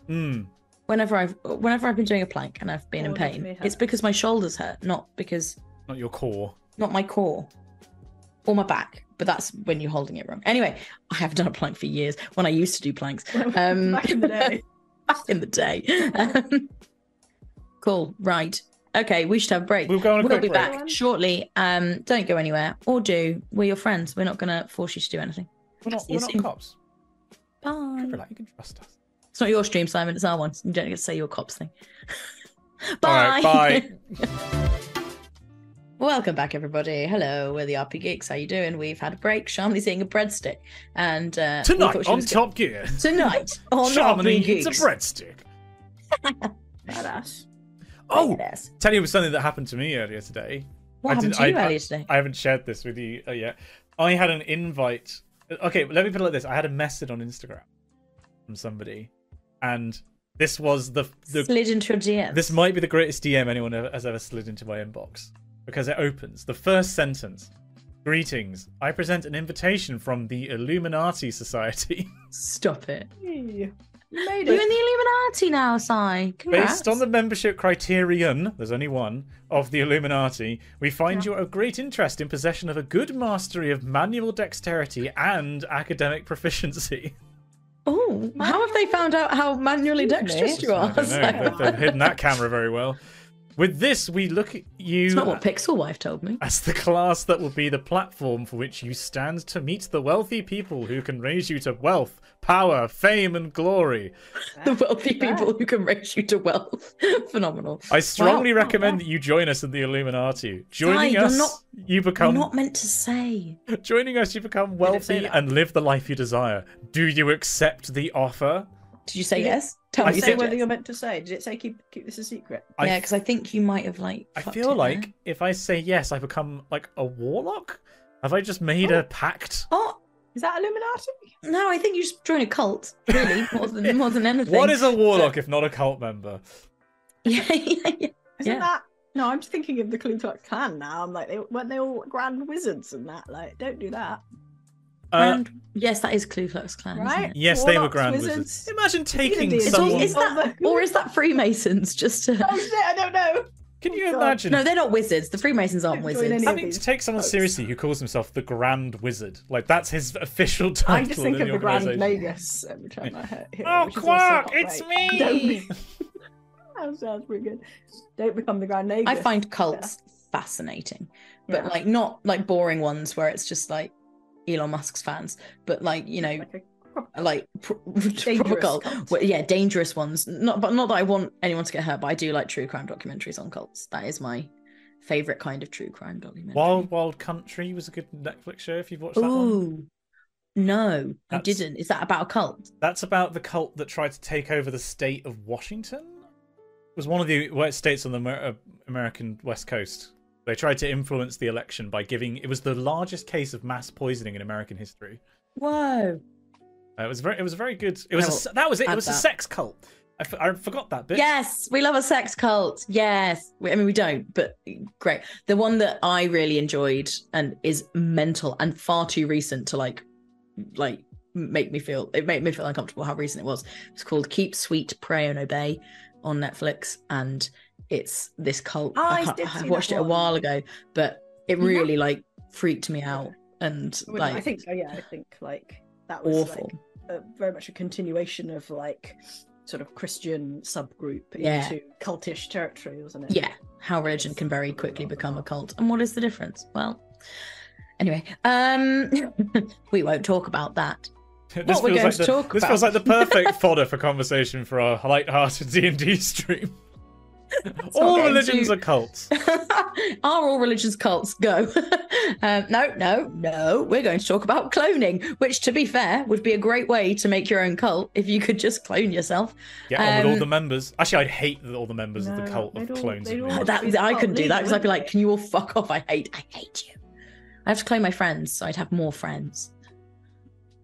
Hmm. Whenever I've whenever I've been doing a plank and I've been in Oh, does pain, it's because my shoulders hurt, not because Not your core. not my core or my back. But that's when you're holding it wrong. Anyway, I have done a plank for years when I used to do planks Um, Back in the day. back in the day. Um, cool, right? Okay, we should have a break. We'll go on a We'll quick be break. back shortly. Um, don't go anywhere, or do. We're your friends. We're not going to force you to do anything. We're not, we're not cops. Bye. Relax, you can trust us. It's not your stream, Simon. It's our one. You don't get to say your cops thing. Bye. right, bye. Welcome back, everybody. Hello, we're the RP Geeks. How you doing? We've had a break. Shamini's eating a breadstick, and uh, Tonight on Top Gear, tonight on Shamini RP eats a breadstick. Badass. Oh, Yes. tell you something that happened to me earlier today. What I happened did- to you I- earlier today? I haven't shared this with you uh, yet. I had an invite. Okay, let me put it like this: I had a message on Instagram from somebody, and this was the the Slid into a DM. This might be the greatest DM anyone has ever slid into my inbox because it opens the first sentence. Greetings. I present an invitation from the Illuminati Society Stop it. Hey, You made Are you it. in the Illuminati now, Si? Congrats. based on the membership criterion. There's only one of the Illuminati. We find you of great interest in possession of a good mastery of manual dexterity and academic proficiency. Oh, how have they found out how manually dexterous you I are? don't know. They've, they've hidden that camera very well. With this, we look at you. It's not what Pixel Wife told me. as the class that will be the platform for which you stand to meet the wealthy people who can raise you to wealth, power, fame, and glory. The wealthy people who can raise you to wealth. Phenomenal. I strongly Wow. recommend that you join us in the Illuminati. Joining you're us, not- you You're become not meant to say. joining us. You become wealthy and live the life you desire. Do you accept the offer? Did you say Did it- yes? Tell I me. Say whether yes. you're meant to say? Did it say keep keep this a secret? I Yeah, because I think you might have like. I feel it like there. if I say yes, I become like a warlock. Have I just made oh. a pact? Oh Is that Illuminati? no, I think you just join a cult. Really, more than more than anything. What is a warlock if not a cult member? Yeah, yeah, yeah. Isn't Yeah. that? No, I'm just thinking of the Ku Klux Klan now. I'm like, they, weren't they all grand wizards and that? Like, don't do that, Uh, And yes, that is Ku Klux Klan. isn't right? it? yes, they were grand wizards. wizards. Imagine taking Unity all, someone. is that, or is that Freemasons? Just to Oh shit! I don't know. Can oh, you God. imagine? no, they're not wizards. The Freemasons aren't Don't join wizards. any- Having to take someone folks. seriously who calls himself the Grand Wizard, like that's his official title. I just think in of the the Grand Nagus every time I hear hear it, Oh, which is also Quark, it's great. me! Don't be- that sounds pretty good. Don't become the Grand Nagus. I find cults fascinating, but Yeah. like not like boring ones where it's just like Elon Musk's fans, but like you know, Like a proper- like pr- proper Dangerous cult. cult. Well, yeah, dangerous ones. Not, but not that I want anyone to get hurt. But I do like true crime documentaries on cults. That is my favorite kind of true crime documentary. Wild Wild Country was a good Netflix show. If you've watched that one, Ooh, no, I didn't. Is that about a cult? that's about the cult that tried to take over the state of Washington. It was one of the west states on the Amer- uh, American West Coast. They tried to influence the election by giving. It was the largest case of mass poisoning in American history. Whoa. Uh, it was very. It was very good. It was I a will s that was it. It add was a sex cult. I, f- I forgot that bit. Yes, we love a sex cult. Yes. We- I mean, we don't, but great. The one that I really enjoyed and is mental and far too recent to like, like make me feel, it made me feel uncomfortable how recent it was. It's called Keep Sweet, Pray and Obey on Netflix. And it's this cult. Oh, I I, did I see watched it a while ago, but it Yeah. really like freaked me out and Well, like I think, oh yeah, I think like that was awful. like a, very much a continuation of like sort of Christian subgroup Yeah. into cultish territory, wasn't it? Yeah, how religion can very quickly become a cult. And what is the difference? Well, anyway, um we won't talk about that. This we're feels going like to the, talk This about. feels like the perfect fodder for conversation for our light-hearted D and D stream. All religions into- are cults. Are all religions cults? Go. um, no, no, no. We're going to talk about cloning, which, to be fair, would be a great way to make your own cult if you could just clone yourself. Yeah, on with all Um, the members. Actually, I'd hate all the members of the cult of clones. all That, I couldn't do that because I'd be like, "Can you all fuck off? I hate, I hate you." I have to clone my friends, so I'd have more friends.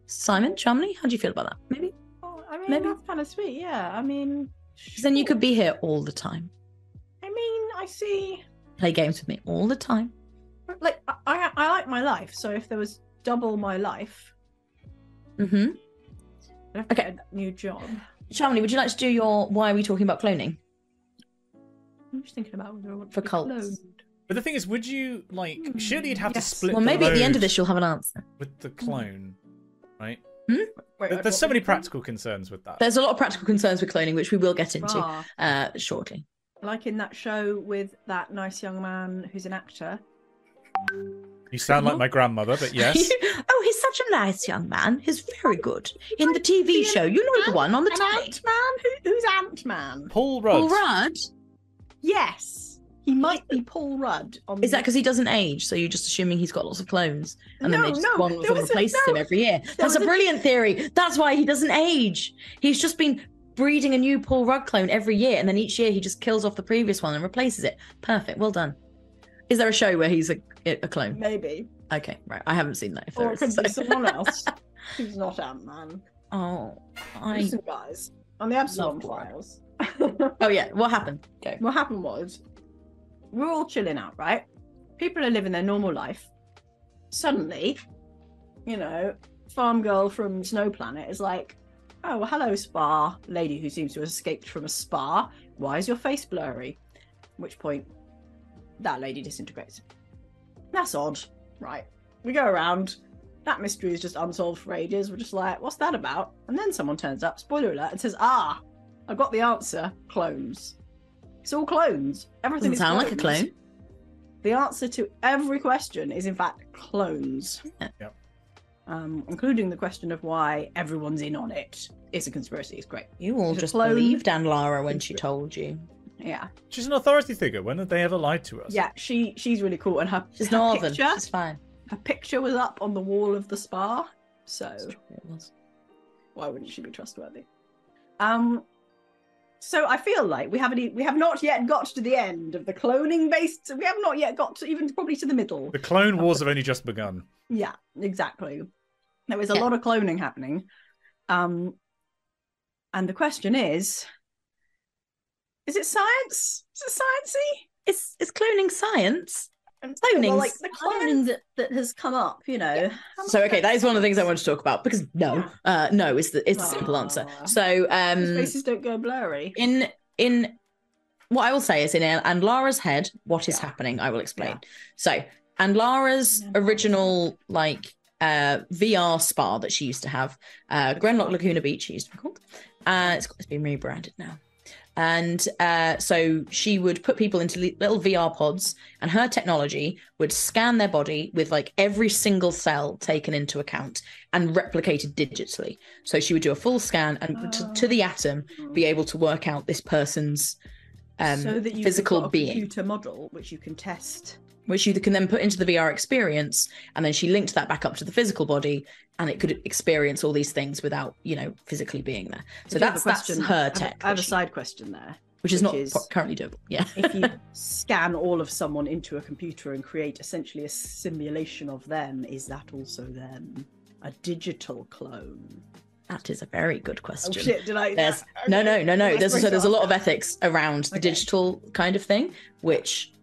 Simon, Shamini, how do you feel about that? Maybe Oh, I mean, Maybe. that's kind of sweet. Yeah. I mean, 'Cause then you could be here all the time, I mean, I see. play games with me all the time. Like, I, I, I like my life. So if there was double my life, Mm-hmm. I'd have to Okay. get a new job. Shamini, would you like to do your? Why are we talking about cloning? I'm just thinking about whether I want For be cults. cloned. But the thing is, would you like? Hmm, Surely you'd have yes. to split. Well, the maybe at the end of this, you'll have an answer. with the clone, right? Wait, There's so many practical concerns with that. There's a lot of practical concerns with cloning, which we will get into Ah, uh, shortly. Like in that show with that nice young man who's an actor. You sound like my grandmother, but yes. oh, he's such a nice young man. He's very good in the TV show. You know the one on the An telly. Ant Man? Who, who's Ant Man? Paul Rudd. Paul Rudd. Yes, he might be Paul Rudd. On Is that because he doesn't age? So you're just assuming he's got lots of clones, and then they just no, one of them was a- no, him every year. That's was a a- brilliant theory. That's why he doesn't age. He's just been breeding a new Paul Rudd clone every year, and then each year he just kills off the previous one and replaces it. Perfect. Well done. Is there a show where he's a, a clone? maybe, Okay, right. I haven't seen that. If there or it is, could be so- someone else who's not Ant Man. Oh, I. Listen, guys, on the Absalom Files. Oh yeah. What happened? Go. what happened was we're all chilling out, right? People are living their normal life. Suddenly, you know, farm girl from Snow Planet is like, "Oh, well, hello, spa lady who seems to have escaped from a spa. Why is your face blurry?" At which point, that lady disintegrates. That's odd, right? We go around. That mystery is just unsolved for ages. We're just like, "What's that about?" And then someone turns up, spoiler alert, and says, "Ah, I've got the answer. Clones." It's all clones. Everything Doesn't is sound like a clones. clone. The answer to every question is, in fact, clones. Yeah. Yep. Um, including the question of why everyone's in on it. It's a conspiracy. It's great. You all It's just believed Anne Lara when she told you. Yeah, She's an authority figure. When have they ever lied to us? yeah. She she's really cool, and her She's her northern. Picture, She's fine. her picture was up on the wall of the spa, so It was. why wouldn't she be trustworthy? Um, so I feel like we haven't e- we have not yet got to the end of the cloning based. We have not yet got to even probably to the middle. The Clone Wars have only just begun. Yeah, exactly. There is a Yeah. lot of cloning happening. Um and the question is is it science? Is it sciencey? It's it's cloning science. And Cloning's well, like the cloning that, that has come up, you know. how So okay, that is one of the things I want to talk about because no, uh, no is the is the simple answer. So um, faces don't go blurry. in in what I will say is in and Lara's head, what is Yeah. happening? I will explain. Yeah. So and Lara's Yeah. original like uh VR spa that she used to have, uh Grenlock Laguna Beach it used to be called. Uh it's, it's been rebranded now. And uh, so she would put people into little VR pods, and her technology would scan their body with like every single cell taken into account and replicated digitally. So she would do a full scan and to, to the atom be able to work out this person's um, so that you physical being, computer model which you can test. Which you can then put into the VR experience. And then she linked that back up to the physical body, and it could experience all these things without, you know, physically being there. So I do have a that's that's question. her I have tech, I have a side question there. which is which not is- currently doable. Yeah. if you scan all of someone into a computer and create essentially a simulation of them, is that also then a digital clone? That is a very good question. Oh shit! Did I? There's okay. no, no, no, no. There's so there's a lot of ethics around the Okay. digital kind of thing, which,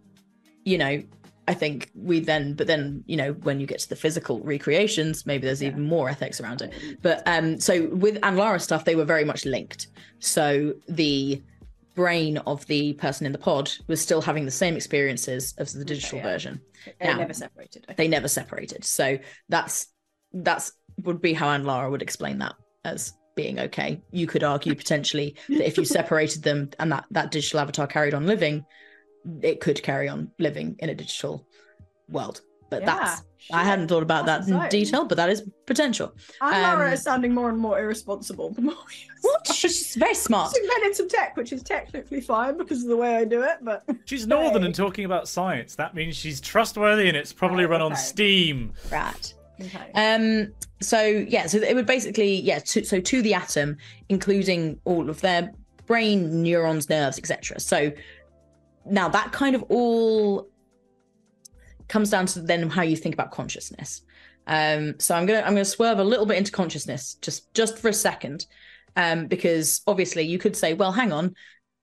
you know, I think we then, but then you know, when you get to the physical recreations, maybe there's Yeah. even more ethics around it. But um, so with Anne Lara stuff, they were very much linked. So the brain of the person in the pod was still having the same experiences as the digital yeah. version. They now- never separated. Okay. They never separated. So that's that's would be how Anne Lara would explain that as being okay. You could argue potentially that if you separated them and that that digital avatar carried on living, it could carry on living in a digital world. But that's I hadn't thought about That's that in exciting. detail, but that is potential. And Lara um, is sounding more and more irresponsible the more What? She's very smart. Just invented some tech, which is technically fine because of the way I do it, but She's northern Hey. and talking about science. That means she's trustworthy and it's probably Oh, run on. Steam. Right. okay. Um. So yeah. So it would basically yeah. To, so to the atom, including all of their brain, neurons, nerves, etc. So now that kind of all comes down to then how you think about consciousness. Um. So I'm gonna I'm gonna swerve a little bit into consciousness just just for a second, um. Because obviously you could say, well, hang on.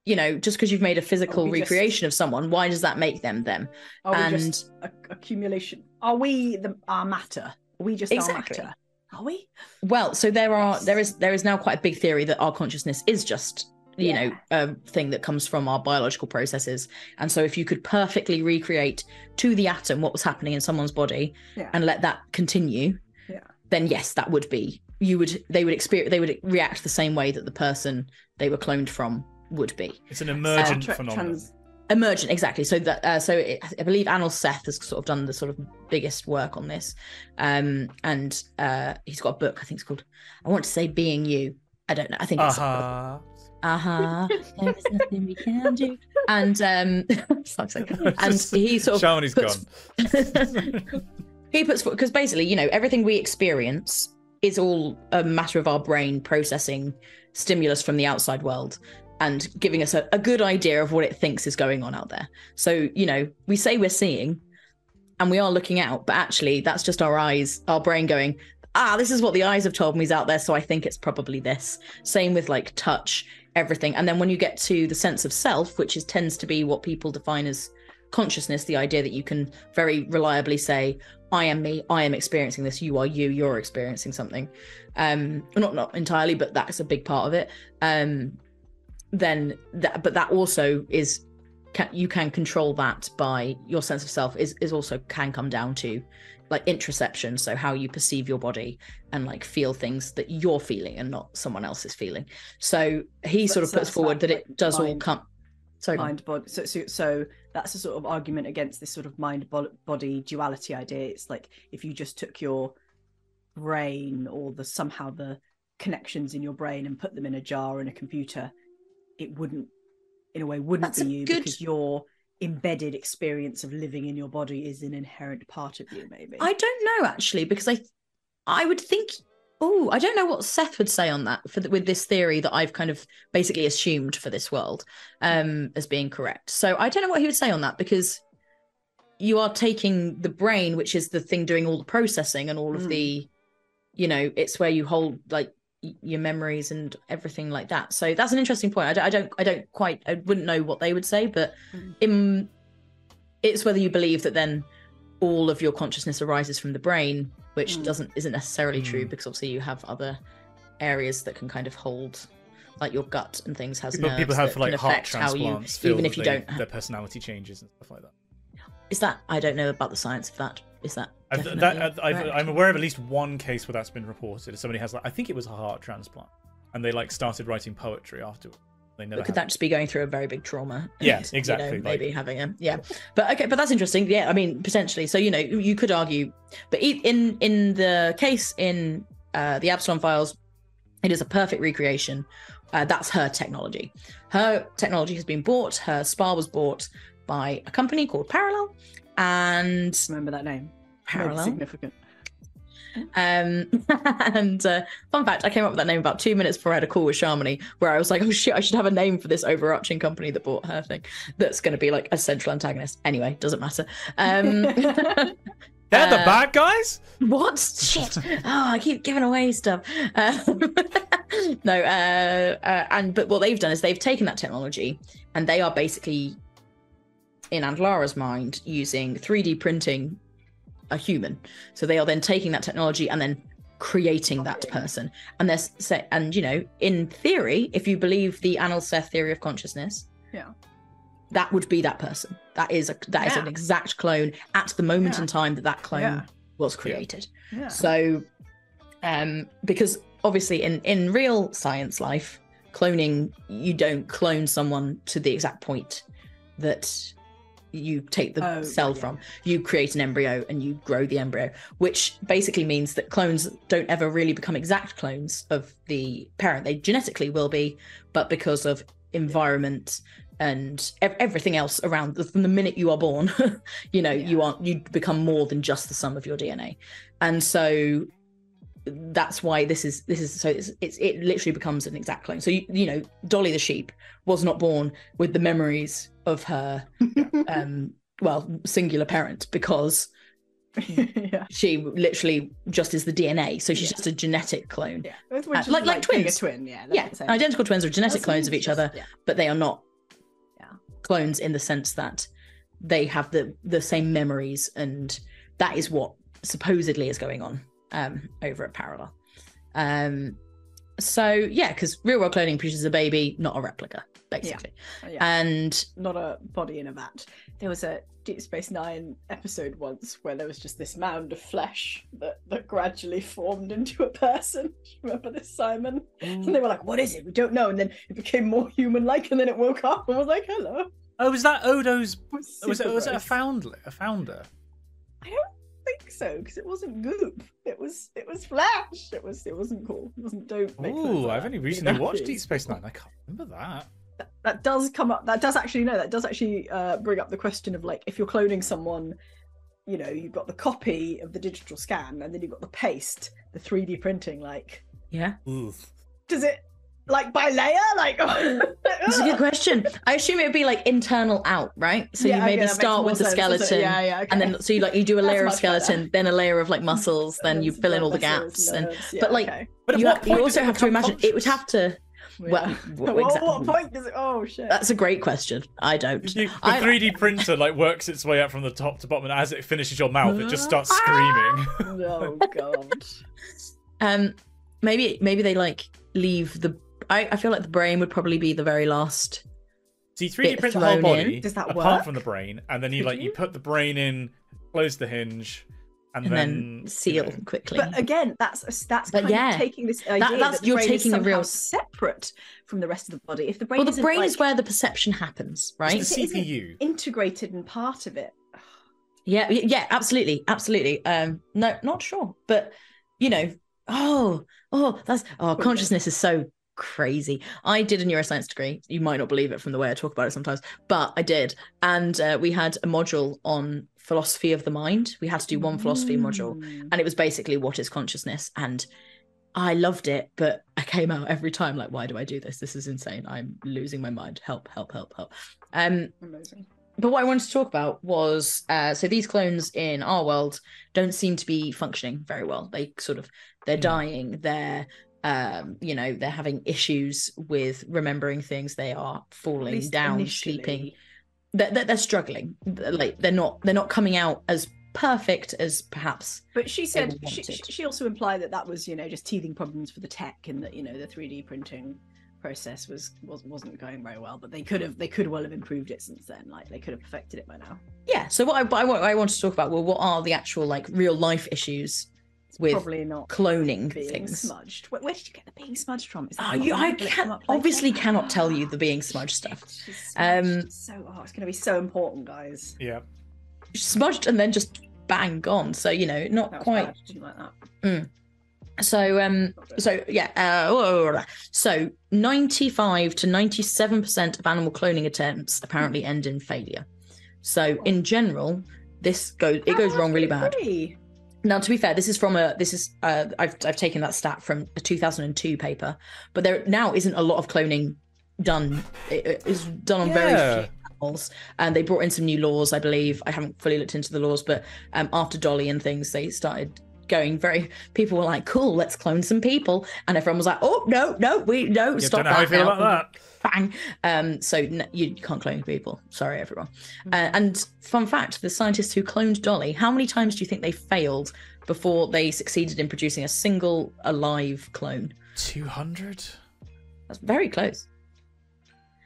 You know, just because you've made a physical we just- recreation of someone, why does that make them them? Are we and- just a- accumulation? Are we the our matter? Are we just Exactly. our matter? Are we? Well, so there are Yes. there is there is now quite a big theory that our consciousness is just you know Yeah. a thing that comes from our biological processes, and so if you could perfectly recreate to the atom what was happening in someone's body Yeah. and let that continue, Yeah. then yes, that would be you would they would experience they would react the same way that the person they were cloned from would be It's an emergent Tra- phenomenon. trans- emergent exactly so that uh, so it, i believe anil seth has sort of done the sort of biggest work on this um and uh he's got a book i think it's called i want to say being you i don't know i think it's Uh-huh. Uh-huh. There is nothing we can do. And um and he sort of Shamini's puts- gone. he puts because basically you know everything we experience is all a matter of our brain processing stimulus from the outside world and giving us a, a good idea of what it thinks is going on out there. So you know we say we're seeing and we are looking out but actually that's just our eyes our brain going ah this is what the eyes have told me is out there so i think it's probably this. Same with like touch everything. And then when you get to the sense of self which is tends to be what people define as consciousness the idea that you can very reliably say i am me i am experiencing this you are you you're experiencing something. Um not not entirely but that's a big part of it. Um then that but that also is can, you can control that by your sense of self is is also can come down to like interoception so how you perceive your body and like feel things that you're feeling and not someone else is feeling. So he So- sort of so puts forward that, like, it does all come sorry mind body so, so so that's a sort of argument against this sort of mind bo- body duality idea. It's like if you just took your brain or the somehow the connections in your brain and put them in a jar in a computer it wouldn't in a way wouldn't That's be you good- because your embedded experience of living in your body is an inherent part of you maybe I don't know actually because I I would think oh I don't know what Seth would say on that for the, with this theory that I've kind of basically assumed for this world um as being correct. So I don't know what he would say on that because you are taking the brain which is the thing doing all the processing and all of Mm. the you know it's where you hold like your memories and everything like that. So that's an interesting point. I don't I don't, I don't quite I wouldn't know what they would say but Mm. in it's whether you believe that then all of your consciousness arises from the brain, which Mm. doesn't isn't necessarily true Mm. because obviously you have other areas that can kind of hold, like your gut and things has People, nerves people have that like can heart affect how you, transplants, even if you they- don't. their personality changes and stuff like that. Is that I don't know about the science of that. Is that? I've, that, I've, I'm aware of at least one case where that's been reported. Somebody has, like, I think it was a heart transplant, and they like started writing poetry afterwards. They never. But could that just be going through a very big trauma? Yeah, and, you know, exactly, like- maybe having a yeah, but okay, but that's interesting. Yeah, I mean potentially. So you know you could argue, but in in the case in uh, the Absalom files, it is a perfect recreation. Uh, that's her technology. Her technology has been bought. Her spa was bought by a company called Parallel, and remember that name Parallel. significant Um, and uh, fun fact, I came up with that name about two minutes before I had a call with Shamini, where I was like, "Oh shit, I should have a name for this overarching company that bought her thing. That's going to be like a central antagonist." Anyway, doesn't matter. Um, They're the uh, bad guys. what shit? Oh, I keep giving away stuff. Um, no, uh, uh, and but what they've done is they've taken that technology and they are basically, in Andlara's mind, using 3D printing a human. So they are then taking that technology and then creating that person. And they're say, and you know, in theory, if you believe the Anil Seth theory of consciousness, Yeah. that would be that person. That is a that is Yeah. an exact clone at the moment Yeah. in time that that clone Yeah. was created. yeah So um, because obviously in in real science life, cloning you don't clone someone to the exact point that you take the Oh, cell yeah. from. You create an embryo and you grow the embryo, which basically means that clones don't ever really become exact clones of the parent. They genetically will be, but because of environment and ev- everything else around from the minute you are born you know you Yeah. are you become more than just the sum of your dna and so that's why this is this is so it's, it's it literally becomes an exact clone so you, you know dolly the sheep was not born with the memories of her um well singular parent because yeah. she literally just is the dna so she's Yeah. just a genetic clone Yeah. Uh, is like- like twins. A twin, yeah. yeah identical twins are genetic That's clones of each other Yeah. but they are not Yeah. clones in the sense that they have the the same memories and that is what supposedly is going on um over at parallel um so yeah because real world cloning produces a baby not a replica basically Yeah. and not a body in a vat. There was a Deep Space Nine episode once where there was just this mound of flesh that, that gradually formed into a person. Remember this, Simon? And they were like, "What is it? We don't know." And then it became more human-like, and then it woke up and was like, "Hello." Oh, was that Odo's? It was, Was it, was it a gross. founder? A founder? I don't think so because it wasn't goop. It was it was flesh. It was it wasn't cool. It wasn't don't make clones Oh, I've that. only You recently know, watched it's- Deep Space Nine. I can't remember that. that, that does come up that does actually no that does actually uh, bring up the question of like if you're cloning someone you know you've got the copy of the digital scan and then you've got the paste the 3d printing like yeah Ooh. does it like by layer like that's a good question i assume it would be like internal out right so Yeah, you maybe that makes start with the sense, skeleton yeah yeah okay. and then so you like you do a layer of much better. skeleton then a layer of like muscles then you fill in all the blood vessels, gaps and nerves, yeah, but, like, okay. But you, what you also have to become imagine it would have to well, Yeah. what- What- exactly. what point does it oh shit That's a great question. I don't. You- the I- 3D printer like works its way up from the top to bottom, and as it finishes your mouth, it just starts screaming. oh god Um, maybe maybe they like leave the. I, I feel like the brain would probably be the very last. See, 3D Bit print the whole thrown in. body Does that apart work? from the brain, and then you Could like you you? put the brain in, close the hinge, and, And then, then you seal know, quickly. But again, that's that's But kind yeah, of taking this idea that's- that the you're brain taking is a real- somehow separate from the rest of the body. If the brain well, the isn't, brain like, is where the perception happens, right? It's the It isn't- CPU. integrated and part of it. Yeah, yeah, absolutely, absolutely. Um, no, not sure, but you know, oh, oh, that's oh, consciousness is so crazy. I did a neuroscience degree. You might not believe it from the way I talk about it sometimes, but I did, and uh, we had a module on philosophy of the mind. We had to do one philosophy module, Mm. and it was basically what is consciousness, and I loved it, but I came out every time like, why do I do this? This is insane. I'm losing my mind. Help, help, help, help. Um, Amazing. but what I wanted to talk about was uh, so these clones in our world don't seem to be functioning very well. They sort of they're Hmm. dying. They're um, you know they're having issues with remembering things. They are falling down, initially. sleeping. They're, they're, they're struggling. Like they're not they're not coming out as perfect as perhaps. But she said she, she also implied that that was you know just teething problems for the tech and that you know the 3D printing process was, was wasn't going very well. But they could have they could well have improved it since then. Like they could have perfected it by now. Yeah. So what I, what I want I want to talk about well, what are the actual like real life issues with probably not cloning being things? smudged. Where, where did you get the being smudged from? Is that Oh, you, I did it come can up later? obviously cannot tell you the being smudged stuff. Shit, Um, so oh, it's going to be so important, guys. Yeah. smudged and then just bang gone. So you know, not That quite. bad. Didn't like that. So um, so yeah. Uh, so ninety-five to ninety-seven percent of animal cloning attempts apparently end in failure. So in general, this goes it goes wrong really bad. agree? Now, to be fair, this is from a this is uh, I've I've taken that stat from a 2002 paper, but there now isn't a lot of cloning done. It it is done on very few animals, and they brought in some new laws, I believe. I haven't fully looked into the laws, but um, after Dolly and things, they started going very. People were like, "Cool, let's clone some people," and everyone was like, "Oh no, no, we no, You stop don't know how I that feel about that. Bang. Um, so n- you can't clone people. Sorry, everyone. Mm. Uh, and fun fact: the scientists who cloned Dolly, how many times do you think they failed before they succeeded in producing a single alive clone? 200? That's very close.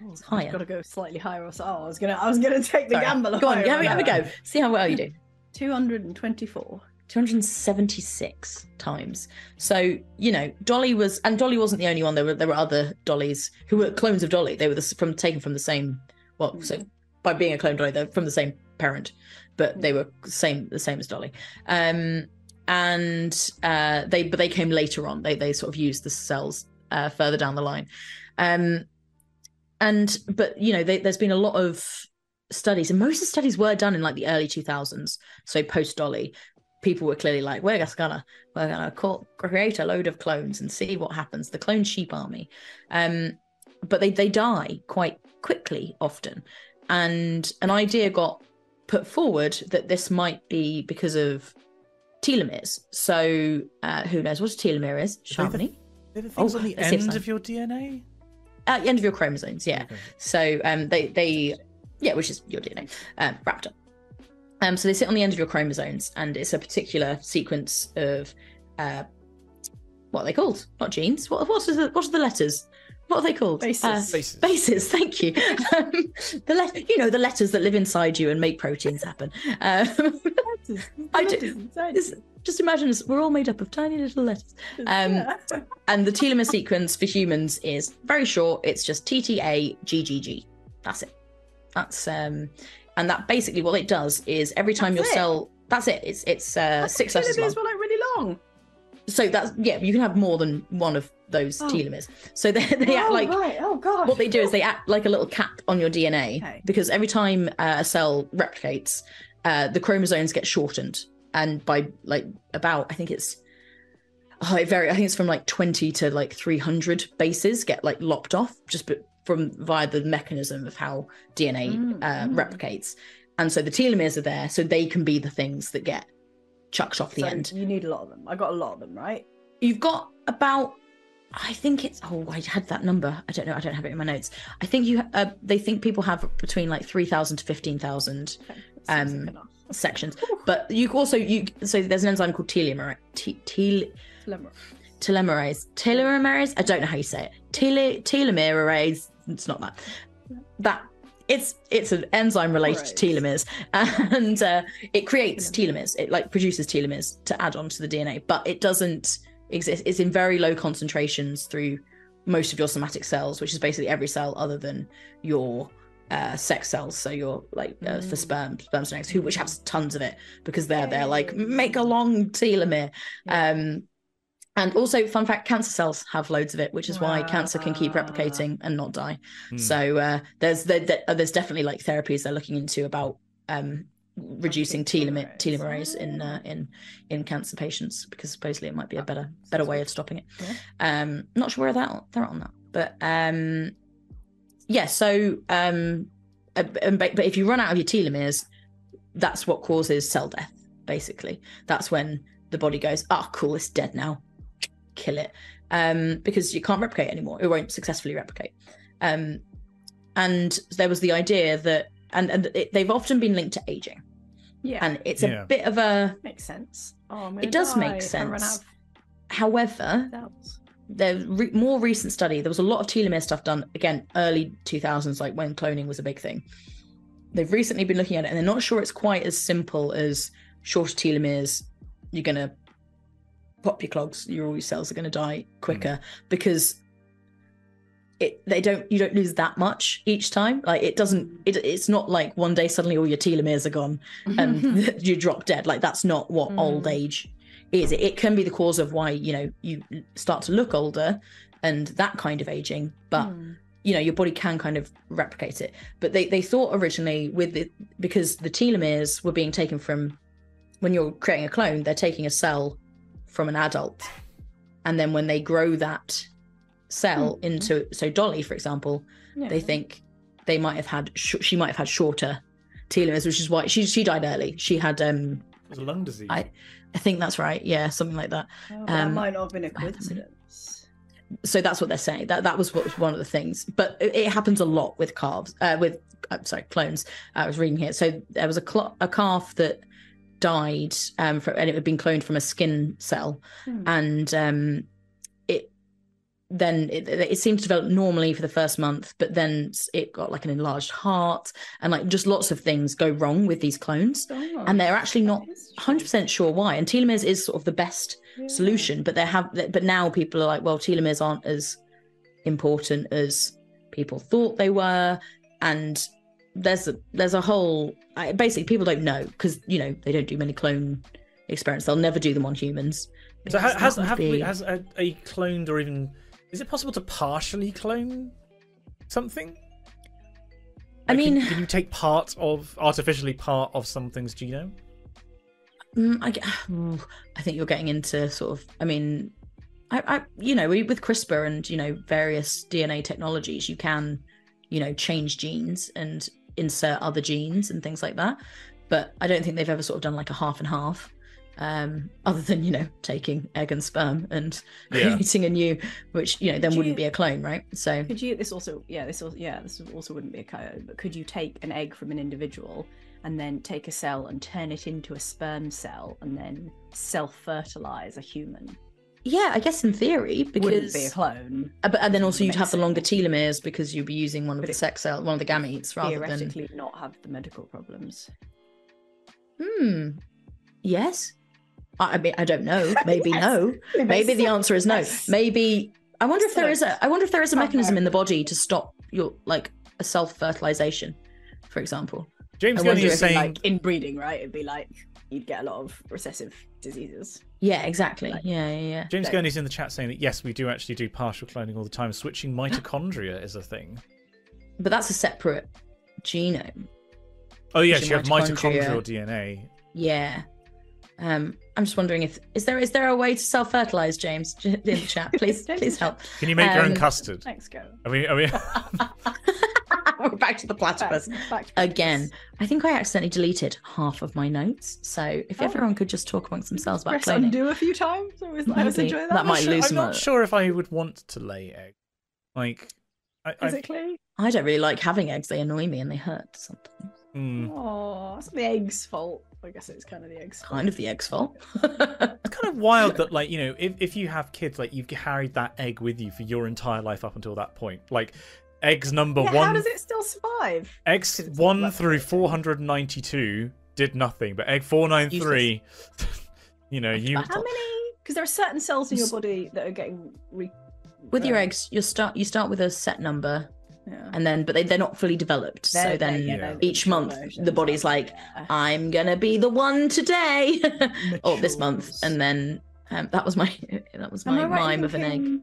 Oh, I've higher. got to go slightly higher. Or so. Oh, I was gonna, I was gonna take the Sorry. gamble. Go on, have, a- have a go. See how well you do. Two hundred and twenty-four. 276 times. So, you know, Dolly was, and Dolly wasn't the only one. There were there were other Dollies who were clones of Dolly. They were the, from taken from the same, well, so by being a clone Dolly, they're from the same parent, but they were same the same as Dolly. Um, and uh, they but they came later on. They they sort of used the cells uh, further down the line. Um, and but you know, they, there's been a lot of studies, and most of the studies were done in like the early 2000s, so post Dolly. People were clearly like, we're just gonna we're gonna call, create a load of clones and see what happens. The clone sheep army, um, but they they die quite quickly often, and an idea got put forward that this might be because of telomeres. So uh, who knows what a telomere is? Are they the- Shamini. They're the things Oh, on the let's see if end of your DNA. At the end of your chromosomes, yeah. Okay. So um, they they yeah, which is your DNA um, wrapped up. Um, so they sit on the end of your chromosomes, and it's a particular sequence of uh, what are they called? Not genes. What what are the what are the letters? What are they called? Bases. Uh, Bases. bases. Thank you. Um, the let you know the letters that live inside you and make proteins happen. Um, I do- just imagine us, we're all made up of tiny little letters. Um, Yeah. And the telomere sequence for humans is very short. It's just TTA GGG. That's it. That's um, and that basically what it does is every time your That's it? cell. That's it. It's it's uh, six letters long. Were like really long. So that's yeah. You can have more than one of those Oh. telomeres. So they they act oh, like right. Oh god what they do is they act like a little cap on your DNA Okay. because every time uh, a cell replicates, uh, the chromosomes get shortened, and by like about I think it's oh, it vary. I think it's from like twenty to like three hundred bases get like lopped off just from via the mechanism of how DNA Mm, uh, mm. replicates, and so the telomeres are there, so they can be the things that get chucked off the So end. You need a lot of them. I got a lot of them, right? You've got about, I think it's. Oh, I had that number. I don't know. I don't have it in my notes. I think you. Uh, they think people have between like three thousand to fifteen thousand Okay. Um, like sections. But you also you. So there's an enzyme called telomere. Te, tel, Telomerase. telomerase. Telomerase. I don't know how you say it. Tele, telomerase. It's not that. That. It's it's an enzyme related to telomeres, and uh, it creates telomeres. It like produces telomeres to add on to the DNA, but it doesn't exist. It's in very low concentrations through most of your somatic cells, which is basically every cell other than your uh, sex cells. So your like uh, for Mm. sperm, sperms and eggs, who which has tons of it because they're they're like make a long telomere. Yeah. Um, and also, fun fact: cancer cells have loads of it, which is why cancer can keep replicating and not die. Hmm. So uh, there's there, uh, there's definitely like therapies they're looking into about um, reducing telomere telomerase. in uh, in in cancer patients because supposedly it might be a better better way of stopping it. Yeah. Um, not sure where that they're on that, but um, yeah. So um, uh, but, but if you run out of your telomeres, that's what causes cell death. Basically, that's when the body goes, "Ah, cool, it's dead now. Kill it," um, because you can't replicate anymore. It won't successfully replicate. Um, and there was the idea that, and and it, they've often been linked to aging, Yeah. and it's Yeah. a bit of a. makes sense. Oh, I'm It does die make if run sense. out However, of cells. the re- more recent study, there was a lot of telomere stuff done again, early 2000s, like when cloning was a big thing. They've recently been looking at it, and they're not sure it's quite as simple as shorter telomeres. You're gonna pop your clogs, your all your cells are gonna die quicker because it they don't you don't lose that much each time. Like it doesn't it, it's not like one day suddenly all your telomeres are gone and you drop dead. Like that's not what Mm. old age is. It, it can be the cause of why you know you start to look older and that kind of aging, but Hmm. you know your body can kind of replicate it. But they they thought originally with the because the telomeres were being taken from when you're creating a clone, they're taking a cell from an adult, and then when they grow that cell Hmm. into so Dolly, for example, Yeah. they think they might have had sh- she might have had shorter telomeres, which is why she she died early. She had um It was a lung disease. I- I think that's right, yeah, something like that. Oh, that um, might not have been a I haven't- coincidence. So that's what they're saying. That that was what was one of the things. But it, it happens a lot with calves, uh, with I'm sorry, clones. I was reading here. So there was a cl- a calf that died, um, from, and it had been cloned from a skin cell, Hmm. and um, it then it, it seemed to develop normally for the first month, but then it got like an enlarged heart and like just lots of things go wrong with these clones. Oh, And they're actually not 100% sure why. And telomeres is sort of the best true. solution, but they have, but now people are like, well, telomeres aren't as important as people thought they were. And there's a, there's a whole, I, basically, people don't know because, you know, they don't do many clone experiments. They'll never do them on humans. So ha- has have we, has a, a cloned or even is it possible to partially clone something? I Like, can- mean- can, you take part of artificially part of something's genome? Mm, I, I think you're getting into sort of. I mean, I, I, you know, with CRISPR and you know various DNA technologies, you can, you know, change genes and insert other genes and things like that. But I don't think they've ever sort of done like a half and half, um, other than you know taking egg and sperm and Yeah. creating a new, which you know then Could wouldn't you- be a clone, right? So Could you? This also, yeah, this also, yeah, this also wouldn't be a KO. But could you take an egg from an individual and then take a cell and turn it into a sperm cell and then self-fertilize a human? Yeah, I guess in theory because Wouldn't be a clone. uh, but and then also you'd have the longer telomeres because you'd be using one of But the sex cell, one of the gametes rather than. Theoretically, not have the medical problems. Hmm. Yes. I, I mean, I don't know. Maybe Yes. no. Maybe the answer is no. Yes. Maybe I wonder if there is a. Excellent. I wonder if there is a mechanism in the body to stop your like a self fertilization, for example. James I Gunn is saying like inbreeding, right? It'd be like you'd get a lot of recessive diseases. Yeah, exactly. Like- yeah, yeah, yeah. James Like- Gurney's in the chat saying that yes, we do actually do partial cloning all the time. Switching mitochondria is a thing. But that's a separate genome. Oh yes, Switching you have mitochondrial DNA. Yeah. Um, I'm just wondering if is there is there a way to self fertilize, James, in the chat? Please, please help. Can you make your own Um, custard? Thanks, go. I mean, I mean, We're back to the platypus. Back, back to Again. I think I accidentally deleted half of my notes. So if Oh. everyone could just talk amongst themselves about press cloning. undo a few times. I always, I always Maybe. enjoy that. That might Sure- lose I'm not sure if I would want to lay egg. Like, I, I, Physically. I don't really like having eggs. They annoy me and they hurt sometimes. hmm. Oh, it's the egg's fault. I guess it's kind of the egg's fault. Kind of the egg's fault. It's kind of wild that, like, you know, if, if you have kids, like, you've carried that egg with you for your entire life up until that point. Like, eggs number Yeah, one, How does it still survive? eggs one through 492 did nothing, but egg 493, you know, you. Battle. How many? Because there are certain cells in your body that are getting re- with your um, eggs, you start you start with a set number, Yeah. and then but they they're not fully developed. so They're- then yeah, Yeah. each month the body's like, yeah. I'm gonna be the one today, or this month, and then um, that was my that was my I right in mime of an egg.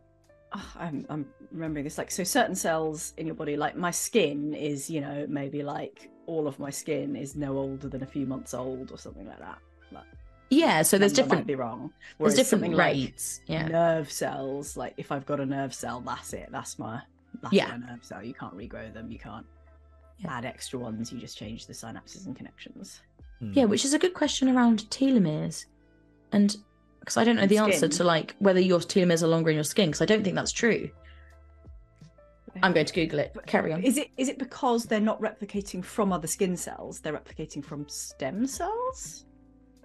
Thinking- Oh, I'm, I'm remembering this. Like, so certain cells in your body, like my skin is, you know, maybe like all of my skin is no older than a few months old or something like that. Like, Yeah, so there's number might different be wrong. there's different something like rates. yeah. nerve cells, like if I've got a nerve cell, that's it. That's my that's Yeah. my nerve cell. You can't regrow them. You can't Yeah. add extra ones. You just change the synapses and connections. Hmm. Yeah, which is a good question around telomeres. And because I don't know And the answer to like whether your telomeres are longer in your skin, because I don't think that's true. I'm going to Google it. But Carry on. Is it is it because they're not replicating from other skin cells? They're replicating from stem cells.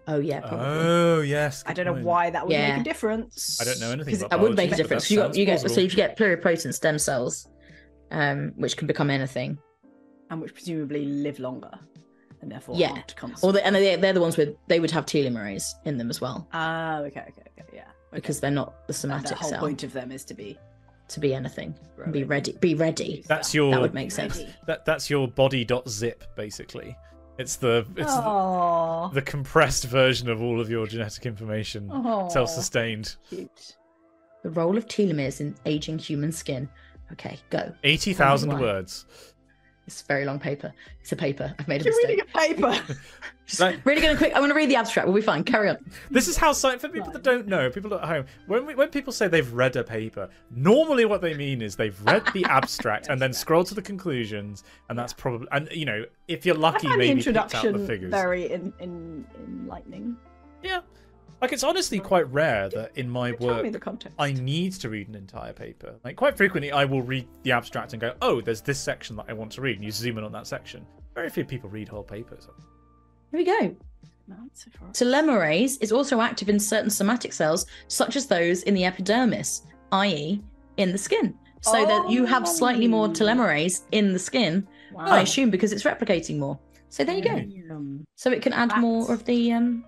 Oh yeah, probably. Oh, yes. I don't know why that would Yeah. make a difference. I don't know anything 'Cause about that would make a difference. You got you get so plausible. you get pluripotent stem cells, um, which can become anything. and which presumably live longer, and therefore Yeah. aren't Or constant. the, and they, they're the ones with they would have telomerase in them as well Ah, okay, okay, okay, yeah. Okay. because they're not the And somatic the whole cell point of them is to be to be anything. Be ready. Be ready. That's your That would make sense. Ready. that that's your body.zip basically. It's the it's the, Oh, the compressed version of all of your genetic information, Aw. self-sustained. cute. The role of telomeres in aging human skin. Okay, go. Eighty thousand Why? words. It's a very long paper. It's a paper. I've made a You're mistake. reading a paper. Like, Really going to quick. I'm going to read the abstract. We'll be fine. Carry on. this is how science for people that don't know, people at home, when we, when people say they've read a paper, normally what they mean is they've read the abstract and then scrolled to the conclusions, and that's probably and you know if you're lucky, found the maybe picked out the introduction figures. very in, in, enlightening. Yeah, like it's honestly quite rare that in my work me the context. I need to read an entire paper. Like quite frequently, I will read the abstract and go, "Oh, there's this section that I want to read," and you zoom in on that section. Very few people read whole papers. Here we go. No, it's for- Telomerase is also active in certain somatic cells, such as those in the epidermis, i.e., in the skin. So that you have slightly more Oh. telomerase in the skin, Wow. I assume, because it's replicating more. So there you go. So it can add more of the um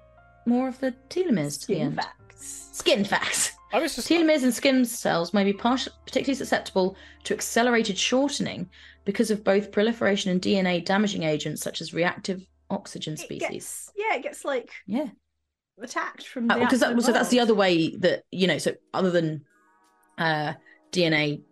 more of the telomeres to the skin end. facts. Skin facts. I was just Telomeres and skin cells may be partial, particularly susceptible to accelerated shortening because of both proliferation and DNA damaging agents such as reactive oxygen It species. gets, yeah, it gets like Yeah, attacked from the because that, so that's the world. other way that you know. So other than uh, DNA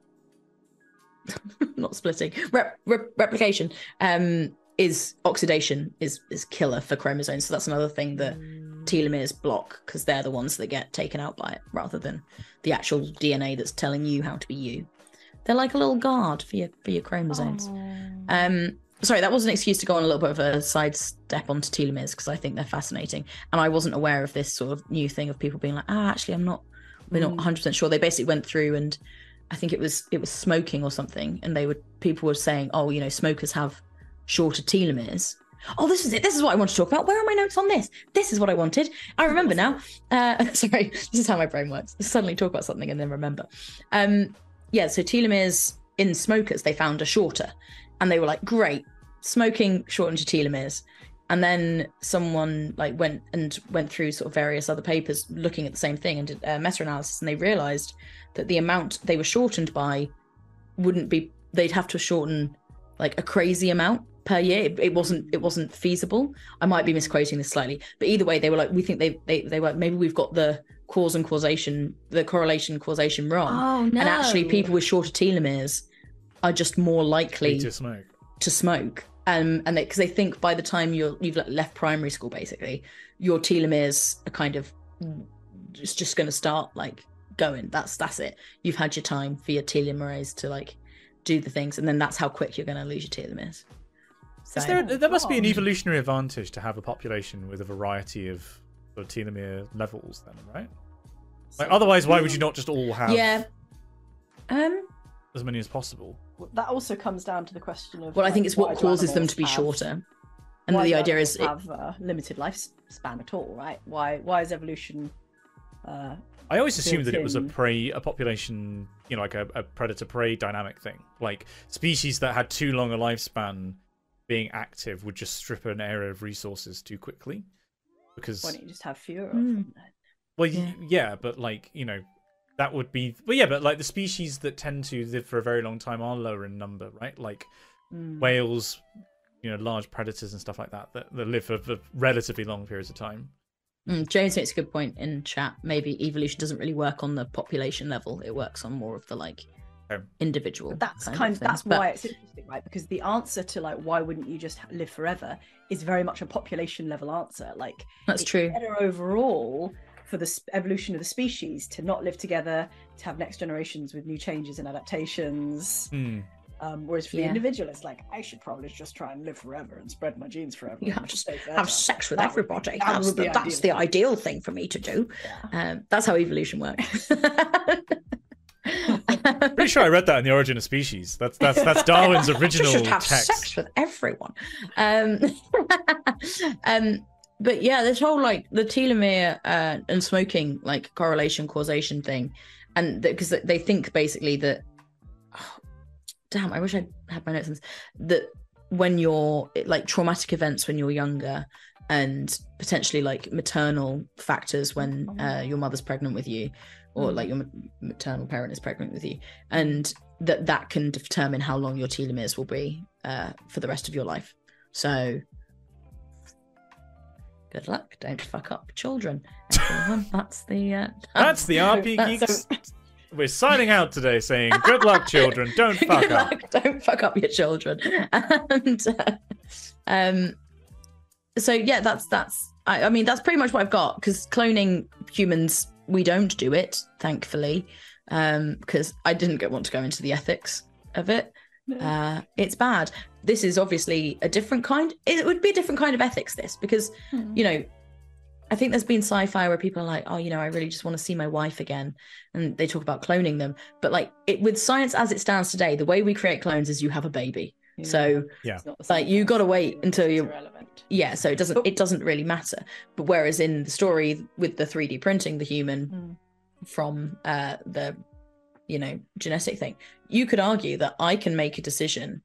not splitting, rep, rep, replication um, is oxidation is is killer for chromosomes. So that's another thing that telomeres block because they're the ones that get taken out by it rather than the actual DNA that's telling you how to be you. They're like a little guard for your for your chromosomes. Um, sorry, that was an excuse to go on a little bit of a sidestep onto telomeres because I think they're fascinating, and I wasn't aware of this sort of new thing of people being like, ah, actually, I'm not, we're not Mm. 100 percent sure. They basically went through and I think it was it was smoking or something, and they would people were saying, oh, you know, smokers have shorter telomeres. Oh, this is it. This is what I want to talk about. Where are my notes on this? This is what I wanted. I remember now. Uh, sorry, this is how my brain works. Suddenly talk about something and then remember. Um, yeah, so telomeres in smokers they found are shorter, and they were like, great, smoking shortened your telomeres. And then someone like went and went through sort of various other papers looking at the same thing and did uh, meta-analysis, and they realised that the amount they were shortened by wouldn't be. They'd have to shorten like a crazy amount per year. It, it wasn't. It wasn't feasible. I might be misquoting this slightly, but either way, they were like, we think they they they were maybe we've got the cause and causation, the correlation causation wrong Oh no! and actually people with shorter telomeres are just more likely to smoke. to smoke um and because they, think by the time you're you've le- left primary school basically your telomeres are kind of it's just going to start like going that's that's it you've had your time for your telomerase to like do the things and then that's how quick you're going to lose your telomeres so Is there, there must be an evolutionary advantage to have a population with a variety of sort of telomere levels, then, right? Like, otherwise, why would you not just all have yeah um as many as possible? that also comes down to the question of well i think it's what causes them to be have- shorter and why the idea is it, have a limited lifespan at all, right? Why why is evolution? Uh, I always assumed that it was a prey, a population, you know, like a, a predator prey dynamic thing. Like species that had too long a lifespan being active would just strip an area of resources too quickly. Because, why don't you just have fewer of Hmm. them? Then? well, Yeah. yeah, but like, you know, that would be, but yeah, but like the species that tend to live for a very long time are lower in number, right? Like Mm. whales, you know, large predators and stuff like that, that, that live for, for relatively long periods of time. Mm, James makes a good point in chat. Maybe evolution doesn't really work on the population level; it works on more of the like Okay. Individual. That's kind kind of of that's things. But- why it's interesting, right? Because the answer to like why wouldn't you just live forever is very much a population level answer. Like that's it's true. better overall for the evolution of the species to not live together, to have next generations with new changes and adaptations. Hmm. Um, whereas for the individual, it's like I should probably just try and live forever and spread my genes forever. You and have to stay Have sex with That would be- everybody. that that's would the, be that's the ideal. ideal thing for me to do. Yeah. Um, that's how evolution works. Pretty sure I read that in the Origin of Species. That's that's that's Darwin's You original should have text. sex with everyone. Um, um, but yeah, this whole like the telomere uh, and smoking like correlation causation thing, and because they think basically that. damn, I wish I had my notes on this. That when you're like traumatic events when you're younger, and potentially like maternal factors when uh, your mother's pregnant with you, or like your maternal parent is pregnant with you, and that that can determine how long your telomeres will be uh, for the rest of your life. So, good luck. Don't fuck up children. That's the. Uh, That's the RP That's- Geeks. We're signing out today saying, good luck, children. Don't fuck Good up. luck, Don't fuck up your children. And uh, um, so yeah, that's that's. I, I mean, that's pretty much what I've got because cloning humans, we don't do it, thankfully, um, because I didn't want to go into the ethics of it. Uh, it's bad. This is obviously a different kind. It would be a different kind of ethics. This because you know, I think there's been sci-fi where people are like, oh, you know, I really just want to see my wife again, and they talk about cloning them. But like, it with science as it stands today, the way we create clones is you have a baby. Yeah. So Yeah. It's not like, you gotta wait until it's you- irrelevant. yeah, so it doesn't But- it doesn't really matter. But whereas in the story with the 3D printing the human Mm. from uh the you know, genetic thing. You could argue that I can make a decision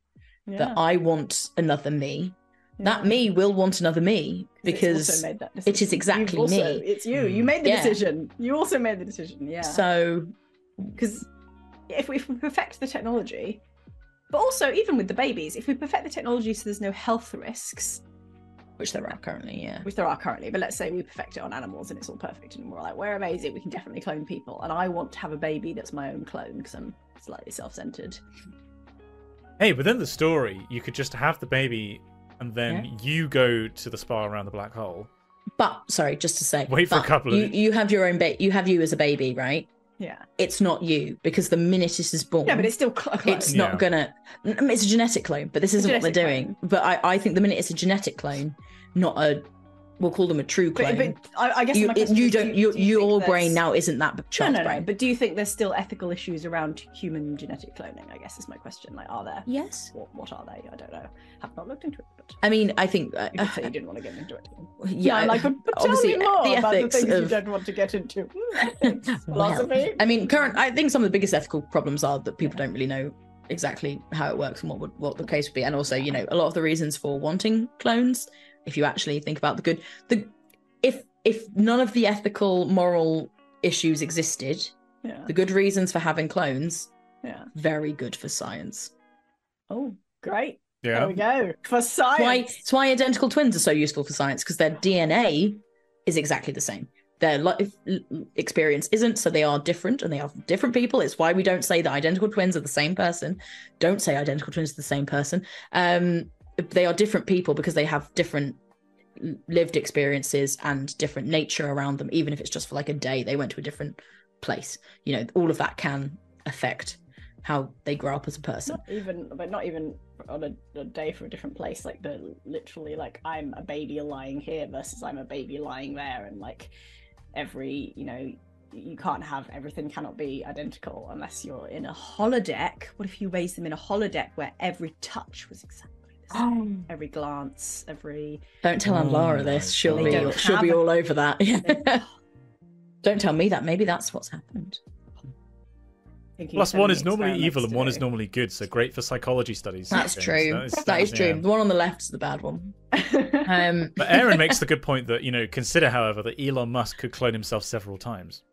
Yeah. that I want another me. That me will want another me because also made that it is exactly also- me. It's you. You Mm. made the Yeah. decision. You also made the decision. Yeah. so because if we perfect the technology, but also even with the babies, if we perfect the technology so there's no health risks, which there are currently, yeah. which there are currently, but let's say we perfect it on animals and it's all perfect and we're like, we're amazing, we can definitely clone people, and I want to have a baby that's my own clone because I'm slightly self-centered. Hey, within the story, you could just have the baby, and then you go to the spa around the black hole. But sorry, just to say, Wait for a couple of- You, you have your own baby. You have you as a baby, right? Yeah. It's not you because the minute it is born, Yeah, but it's still cl- clone. it's Yeah. not gonna. It's a genetic clone, but this isn't what they're genetic doing. But I, I think the minute it's a genetic clone, not a, we'll call them a true clone. But, but I, I guess you, it- you do don't. you, your do you your brain now isn't that No, child's no, no. brain. But do you think there's still ethical issues around human genetic cloning? I guess is my question. Like, are there? yes. What, what are they? I don't know. Have not looked into it, but I mean, I think. Uh, you you didn't want to get into it. yeah, I'm like, but, but tell obviously, me more the about the ethics things you don't want to get into. Hmm, ethics, Well. I mean, current. I think some of the biggest ethical problems are that people don't really know exactly how it works and what would what the case would be, and also, you know, a lot of the reasons for wanting clones. If you actually think about the good, the if if none of the ethical moral issues existed, yeah, the good reasons for having clones yeah. very good for science. Oh, great. There Yeah. we go. For It's why science. it's why identical twins are so useful for science because their DNA is exactly the same. Their life experience isn't, so they are different and they are different people. It's why we don't say that identical twins are the same person. Don't say identical twins are the same person. Um, they are different people because they have different lived experiences and different nature around them. Even if it's just for like a day, they went to a different place. You know, all of that can affect how they grow up as a person. Not even, but not even on a, a day for a different place. Like the literally, like I'm a baby lying here versus I'm a baby lying there, and like every, you know, you can't have everything cannot be identical unless you're in a holodeck. What if you raise them in a holodeck where every touch was exactly the same? Every glance, every Don't tell Aunt Oh Lara this. She'll God. be she'll be have a- all over that. Don't tell me that. Maybe that's what's happened. thinking Plus, of one is normally evil and to one is normally good, so great for psychology studies. That's true. That is, that is true. yeah. The one on the left is the bad one. Um, But Aaron makes the good point that you know, consider, however, that Elon Musk could clone himself several times.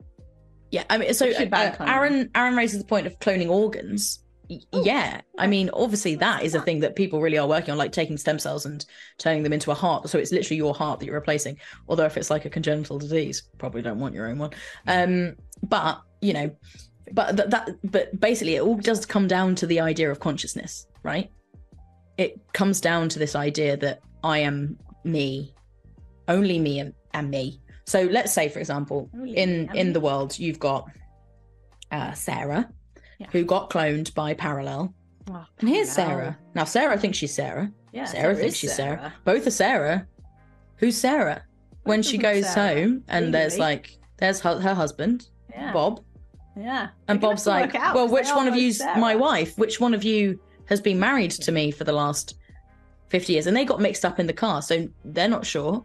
yeah, I mean, so Should uh. Aaron Aaron raises the point of cloning organs. Y- Yeah, I mean, obviously that is a thing that people really are working on, like taking stem cells and turning them into a heart. So it's literally your heart that you're replacing. Although if it's like a congenital disease, probably don't want your own one. Um, but you know, but that, that but basically it all does come down to the idea of consciousness, right? It comes down to this idea that I am me, only me and, and me. So let's say, for example, Only in in the world, you've got uh, Sarah, Yeah. who got cloned by Parallel, Oh, and here's. Sarah. Now Sarah thinks she's Sarah. Yeah, Sarah is thinks she's Sarah. Both are Sarah. Who's Sarah? When she goes Sarah. home and there's like there's her, her husband, Yeah. Bob, Yeah. and They're Bob's like, work it out, "Well, which one of you's Sarah." my wife? Which one of you has been married to me for the last 50 years?" And they got mixed up in the car, so they're not sure.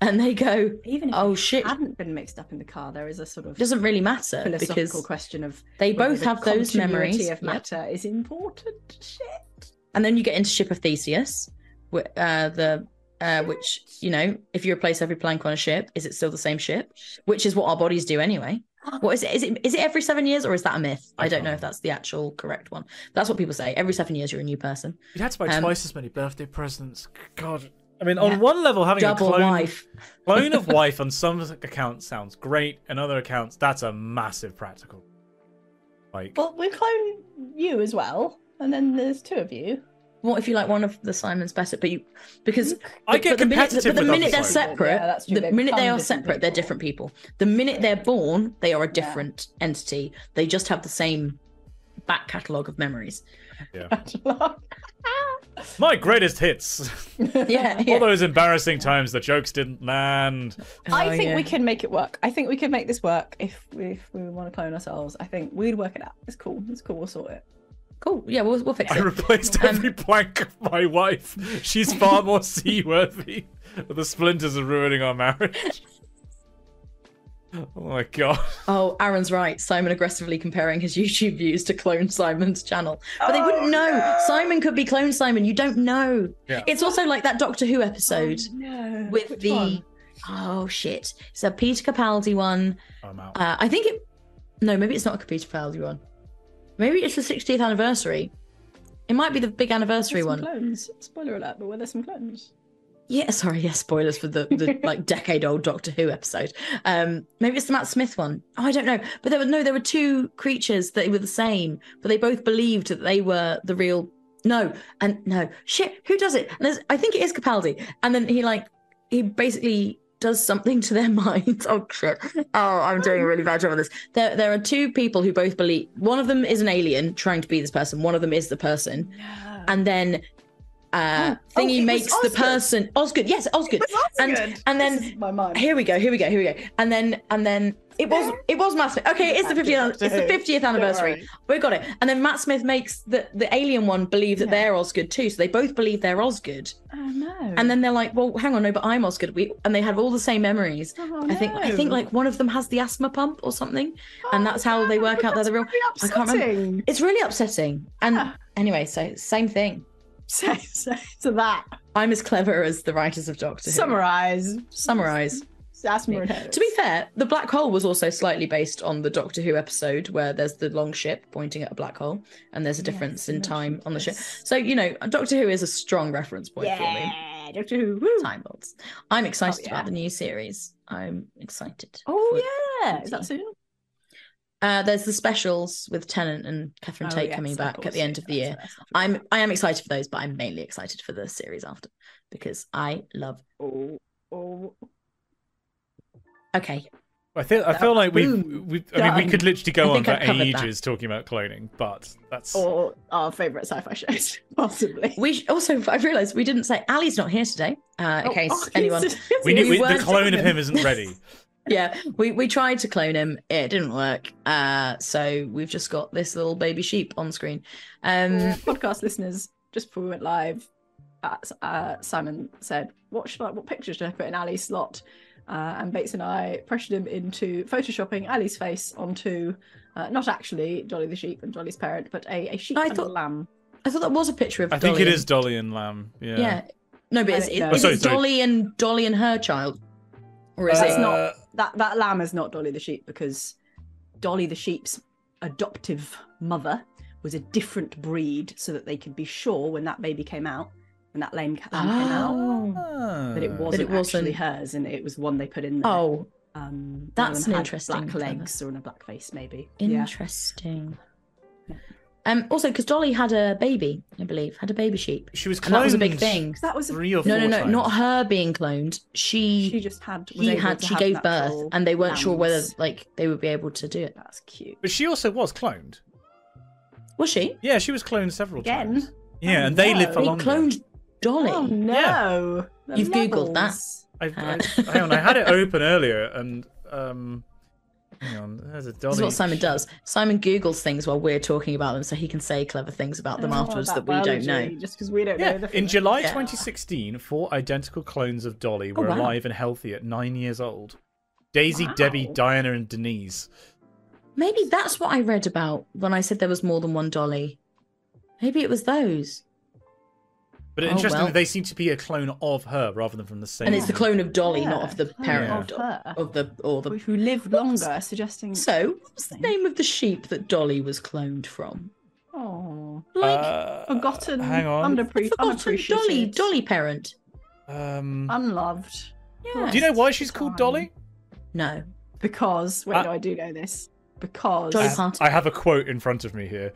And they go, Even if "Oh they shit, hadn't been mixed up in the car, there is a sort of doesn't really matter philosophical because question of they both the have those continuity memories." of Yep. matter is important. Shit. And then you get into Ship of Theseus, uh, the uh, which you know, if you replace every plank on a ship, is it still the same ship? Which is what our bodies do anyway. What is it? Is it is it every seven years or is that a myth? I, I don't know if that's the actual correct one. That's what people say. Every seven years you're a new person. You'd have to buy Um, twice as many birthday presents. God. I mean, Yeah. on one level, having Double a clone, wife. clone of wife on some accounts sounds great, and other accounts that's a massive practical. Like, Well, we clone you as well, and then there's two of you. What if you like one of the Simons better? But you because I but- get but the minute, competitive but the minute they're other separate, Yeah, that's true. the They minute they are different separate, they're different people. The minute they're born, they are a different entity. They just have the same back catalogue of memories. my greatest hits. Yeah, All those embarrassing times the jokes didn't land. I Oh, think yeah. we can make it work. I think we can make this work if we, if we want to clone ourselves. I think we'd work it out. It's cool. It's cool. We'll sort it. Cool. Yeah, we'll we'll fix I it. I replaced Um, every plank of my wife. She's far more seaworthy. The splinters are ruining our marriage. Oh my god. Oh, Aaron's right. Simon aggressively comparing his YouTube views to clone Simon's channel. But they wouldn't Oh, know. no. Simon could be clone Simon. You don't know. Yeah. It's also like that Doctor Who episode Oh, no. with Which the. one? Oh, shit. It's a Peter Capaldi one. I'm out. Uh, I think it. No, maybe it's not a Peter Capaldi one. Maybe it's the 60th anniversary. It might be the big anniversary There's some one. Clones. Spoiler alert, but were there some clones? Yeah, sorry, yeah, spoilers for the, the like decade old Doctor Who episode. Um, maybe it's the Matt Smith one. Oh, I don't know. But there were no, there were two creatures that were the same, but they both believed that they were the real. No, and no, shit. Who does it? And there's, I think it is Capaldi. And then he like he basically does something to their minds. Oh shit. Oh, I'm doing a really bad job of this. There, there are two people who both believe. One of them is an alien trying to be this person. One of them is the person Yeah. and then uh Oh, oh, thingy was makes the person Osgood. Yes, Osgood. And and then here we go, here we go, here we go. And then and then it was it was Matt Smith. Okay, it's the fiftieth it's the fiftieth anniversary. We got it. And then Matt Smith makes the the alien one believe that Yeah. they're Osgood too. So they both believe they're Osgood. Oh no. And then they're like, well, hang on, no, but I'm Osgood. We and they have all the same memories. Oh, I think I think like one of them has the asthma pump or something, and Oh, that's how they work out they're the real. I can't remember. It's really upsetting. And Yeah. anyway, so same thing. So, so, so that I'm as clever as the writers of Doctor Who. summarize. Summarize. And headaches. To be fair, the black hole was also slightly based on the Doctor Who episode where there's the long ship pointing at a black hole, and there's a difference Yes, in time on the ship. So you know, Doctor Who is a strong reference point for me. Yeah, Doctor Who. Woo. Time Lords. I'm excited yeah. about the new series. I'm excited. Oh yeah, is that soon? Uh, there's the specials with Tennant and Catherine Oh, Tate yes, coming back course, at the end yeah, of the year. that's- that's I'm I am excited for those, but I'm mainly excited for the series after because I love. Oh, oh. Okay, I feel I feel like we've, we've I mean we could literally go on think for I've that. ages talking about cloning, but that's Or our favourite sci-fi shows, possibly. we sh- also I realised we didn't say Ali's not here today. Uh, in Oh, case oh, anyone he's- we we, the clone of him isn't ready. yeah we we tried to clone him it didn't work uh so we've just got this little baby sheep on screen um podcast listeners, just before we went live, uh, uh, Simon said, "What should I? What picture should I put in Ali's slot?" Uh, and Bates and I pressured him into photoshopping Ali's face onto, uh, not actually Dolly the sheep and Dolly's parent, but a, a sheep I and thought- a lamb. i thought that was a picture of I think Dolly it and- is Dolly and Lamb. Yeah. yeah no but I is, don't is, know. is Sorry, it sorry. dolly and dolly and her child or is That's it not- Uh, That that lamb is not Dolly the sheep because Dolly the sheep's adoptive mother was a different breed, so that they could be sure when that baby came out, when that lamb, lamb came out, oh that it ah. wasn't, it wasn't- actually hers, and it was one they put in there. oh Um, one of That's them an had interesting black clever. legs or in a black face, maybe. Yeah. interesting um also because dolly had a baby i believe had a baby sheep She was cloned and that was a big thing. that was a, three or no four no no times. not her being cloned she she just had. He had she gave birth and they weren't sure whether like they would be able to do it That's cute. But she also was cloned. was she Yeah, she was cloned several Again? times. Yeah, Oh, and they live for no. they longer. cloned dolly Oh no! The You've Googled that. levels. I, I, hang on, I had it open earlier, and um, hang on, there's a Dolly. This is what Simon does. Simon Googles things while we're talking about them, so he can say clever things about them Oh, afterwards that about we don't know. Just because we don't Yeah, know. The in July Yeah. 2016, four identical clones of Dolly oh, were Oh, wow. alive and healthy at nine years old. Daisy, Wow. Debbie, Diana, and Denise. Maybe that's what I read about when I said there was more than one Dolly. Maybe it was those. But Oh, interestingly, well. they seem to be a clone of her rather than from the same. And it's the clone of Dolly, Yeah, not of the parent of of, her. of the or the. who lived longer, suggesting. So, what was the name of the sheep that Dolly was cloned from? Oh, Like Uh, forgotten, Hang on. underpre- forgotten Dolly, Dolly parent. Um, unloved. Yeah. do you know why she's called Dolly? No, Because wait, Uh, no, I do know this. Because Dolly I, I have a quote in front of me here.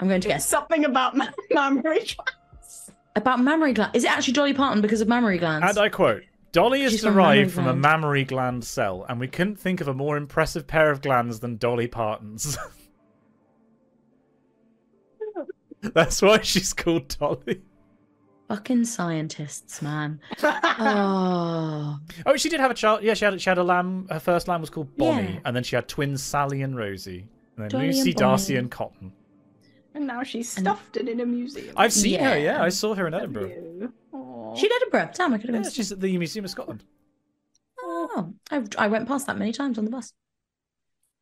I'm going to it's guess something about ma- mammary glands. About mammary gland. Is it actually Dolly Parton because of mammary glands? And I quote Dolly is She's from derived from a gland. mammary gland cell, and we couldn't think of a more impressive pair of glands than Dolly Parton's. That's why she's called Dolly. Fucking scientists, man. oh, Oh, she did have a child. Yeah, she had she had a lamb. Her first lamb was called Bonnie, Yeah. and then she had twins Sally and Rosie, and then Dolly and Lucy, Darcy, and Cotton. And now she's stuffed and in a museum. I've seen her. Yeah. Yeah, I saw her in Edinburgh. She did Edinburgh. Damn, I could have Yeah, been. she's at the Museum of Scotland. Oh, I, I went past that many times on the bus.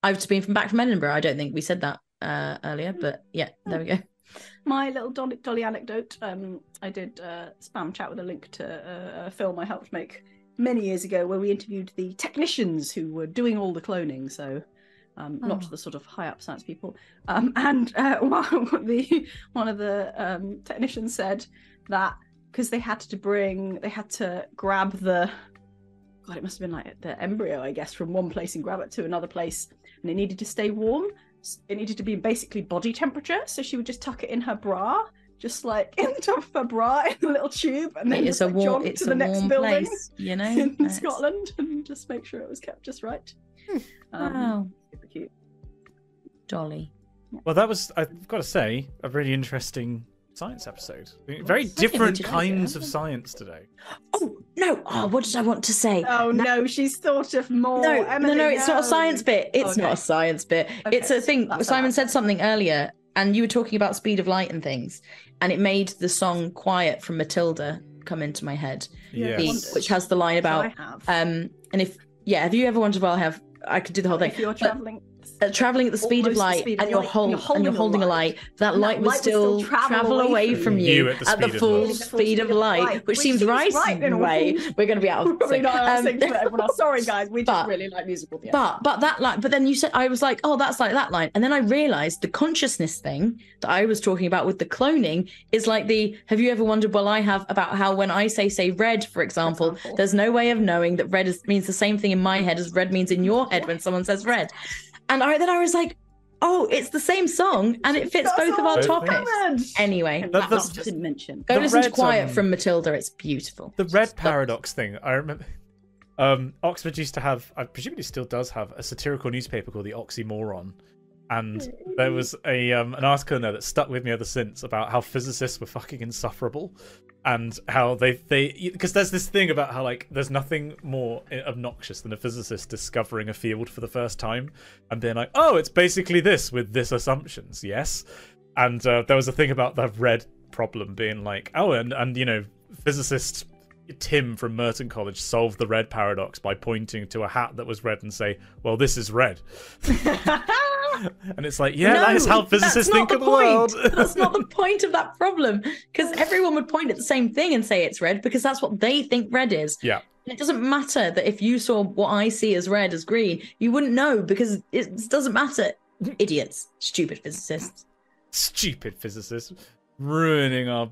I've just been from back from Edinburgh. I don't think we said that uh, earlier, but yeah, there we go. My little Dolly, Dolly anecdote. Um, I did uh, spam chat with a link to uh, a film I helped make many years ago, where we interviewed the technicians who were doing all the cloning. So, um, Oh. not the sort of high up science people. Um, and uh, one, the one of the um, technicians said that because they had to bring, they had to grab the. God, it must have been like the embryo, I guess, from one place and grab it to another place, and it needed to stay warm it needed to be basically body temperature, so she would just tuck it in her bra, just like in the top of her bra in a little tube, and then It just, like, warm, jog to the next building place, you know. in Scotland, and just make sure it was kept just right. Um, Wow, super cute. Dolly. Well, that was, I've got to say, a really interesting science episode. Very Yes. different kinds of science today. Oh no! Oh, what did I want to say? Oh no, she's thought of more. No, Emily, no, no, it's not a science bit. It's Okay. not a science bit. Okay, It's a thing. that's Simon said something earlier, and you were talking about speed of light and things, and it made the song "Quiet" from Matilda come into my head, Yeah, the- which has the line So about I have. um. And if yeah, have you ever wondered? Well, I have. I could do the whole thing. if you're traveling, uh, traveling at the speed of light speed of and you're, light, hold, you're and you're holding a light, that light that would light would still travel travel away from you. you at the at the full light. speed of light, which seems right you know. way. We're going to be out of sync. Um, for everyone else. Sorry, guys, we just but- really like musical theatre. But but that line, but then you said I was like, oh, that's like that line, and then I realized the consciousness thing that I was talking about with the cloning is like the. Have you ever wondered? Well, I have about how when I say say red, for example, example. there's no way of knowing that red is, means the same thing in my head as red means in your head when someone says red, and I then I was like, oh, it's the same song and it fits both of our topics. Covered. Anyway, And That- that, that's- just didn't mention. go listen to Quiet um, from Matilda. It's beautiful. The red Stop. paradox thing, I remember. Um, Oxford used to have, I presume it still does have, a satirical newspaper called the Oxymoron, and there was a um, an article in there that stuck with me ever since about how physicists were fucking insufferable, and how they they because there's this thing about how like there's nothing more obnoxious than a physicist discovering a field for the first time and being like, oh, it's basically this with this assumptions, yes, and uh, there was a thing about the red problem being like, oh, and and you know, physicist Tim from Merton College solved the red paradox by pointing to a hat that was red and say, "Well, this is red." and it's like, yeah, that is how physicists not think of the point. world. that's not the point of that problem because everyone would point at the same thing and say it's red because that's what they think red is. yeah, It doesn't matter that if you saw what I see as red as green, you wouldn't know because it doesn't matter. Idiots, stupid physicists. stupid physicists ruining our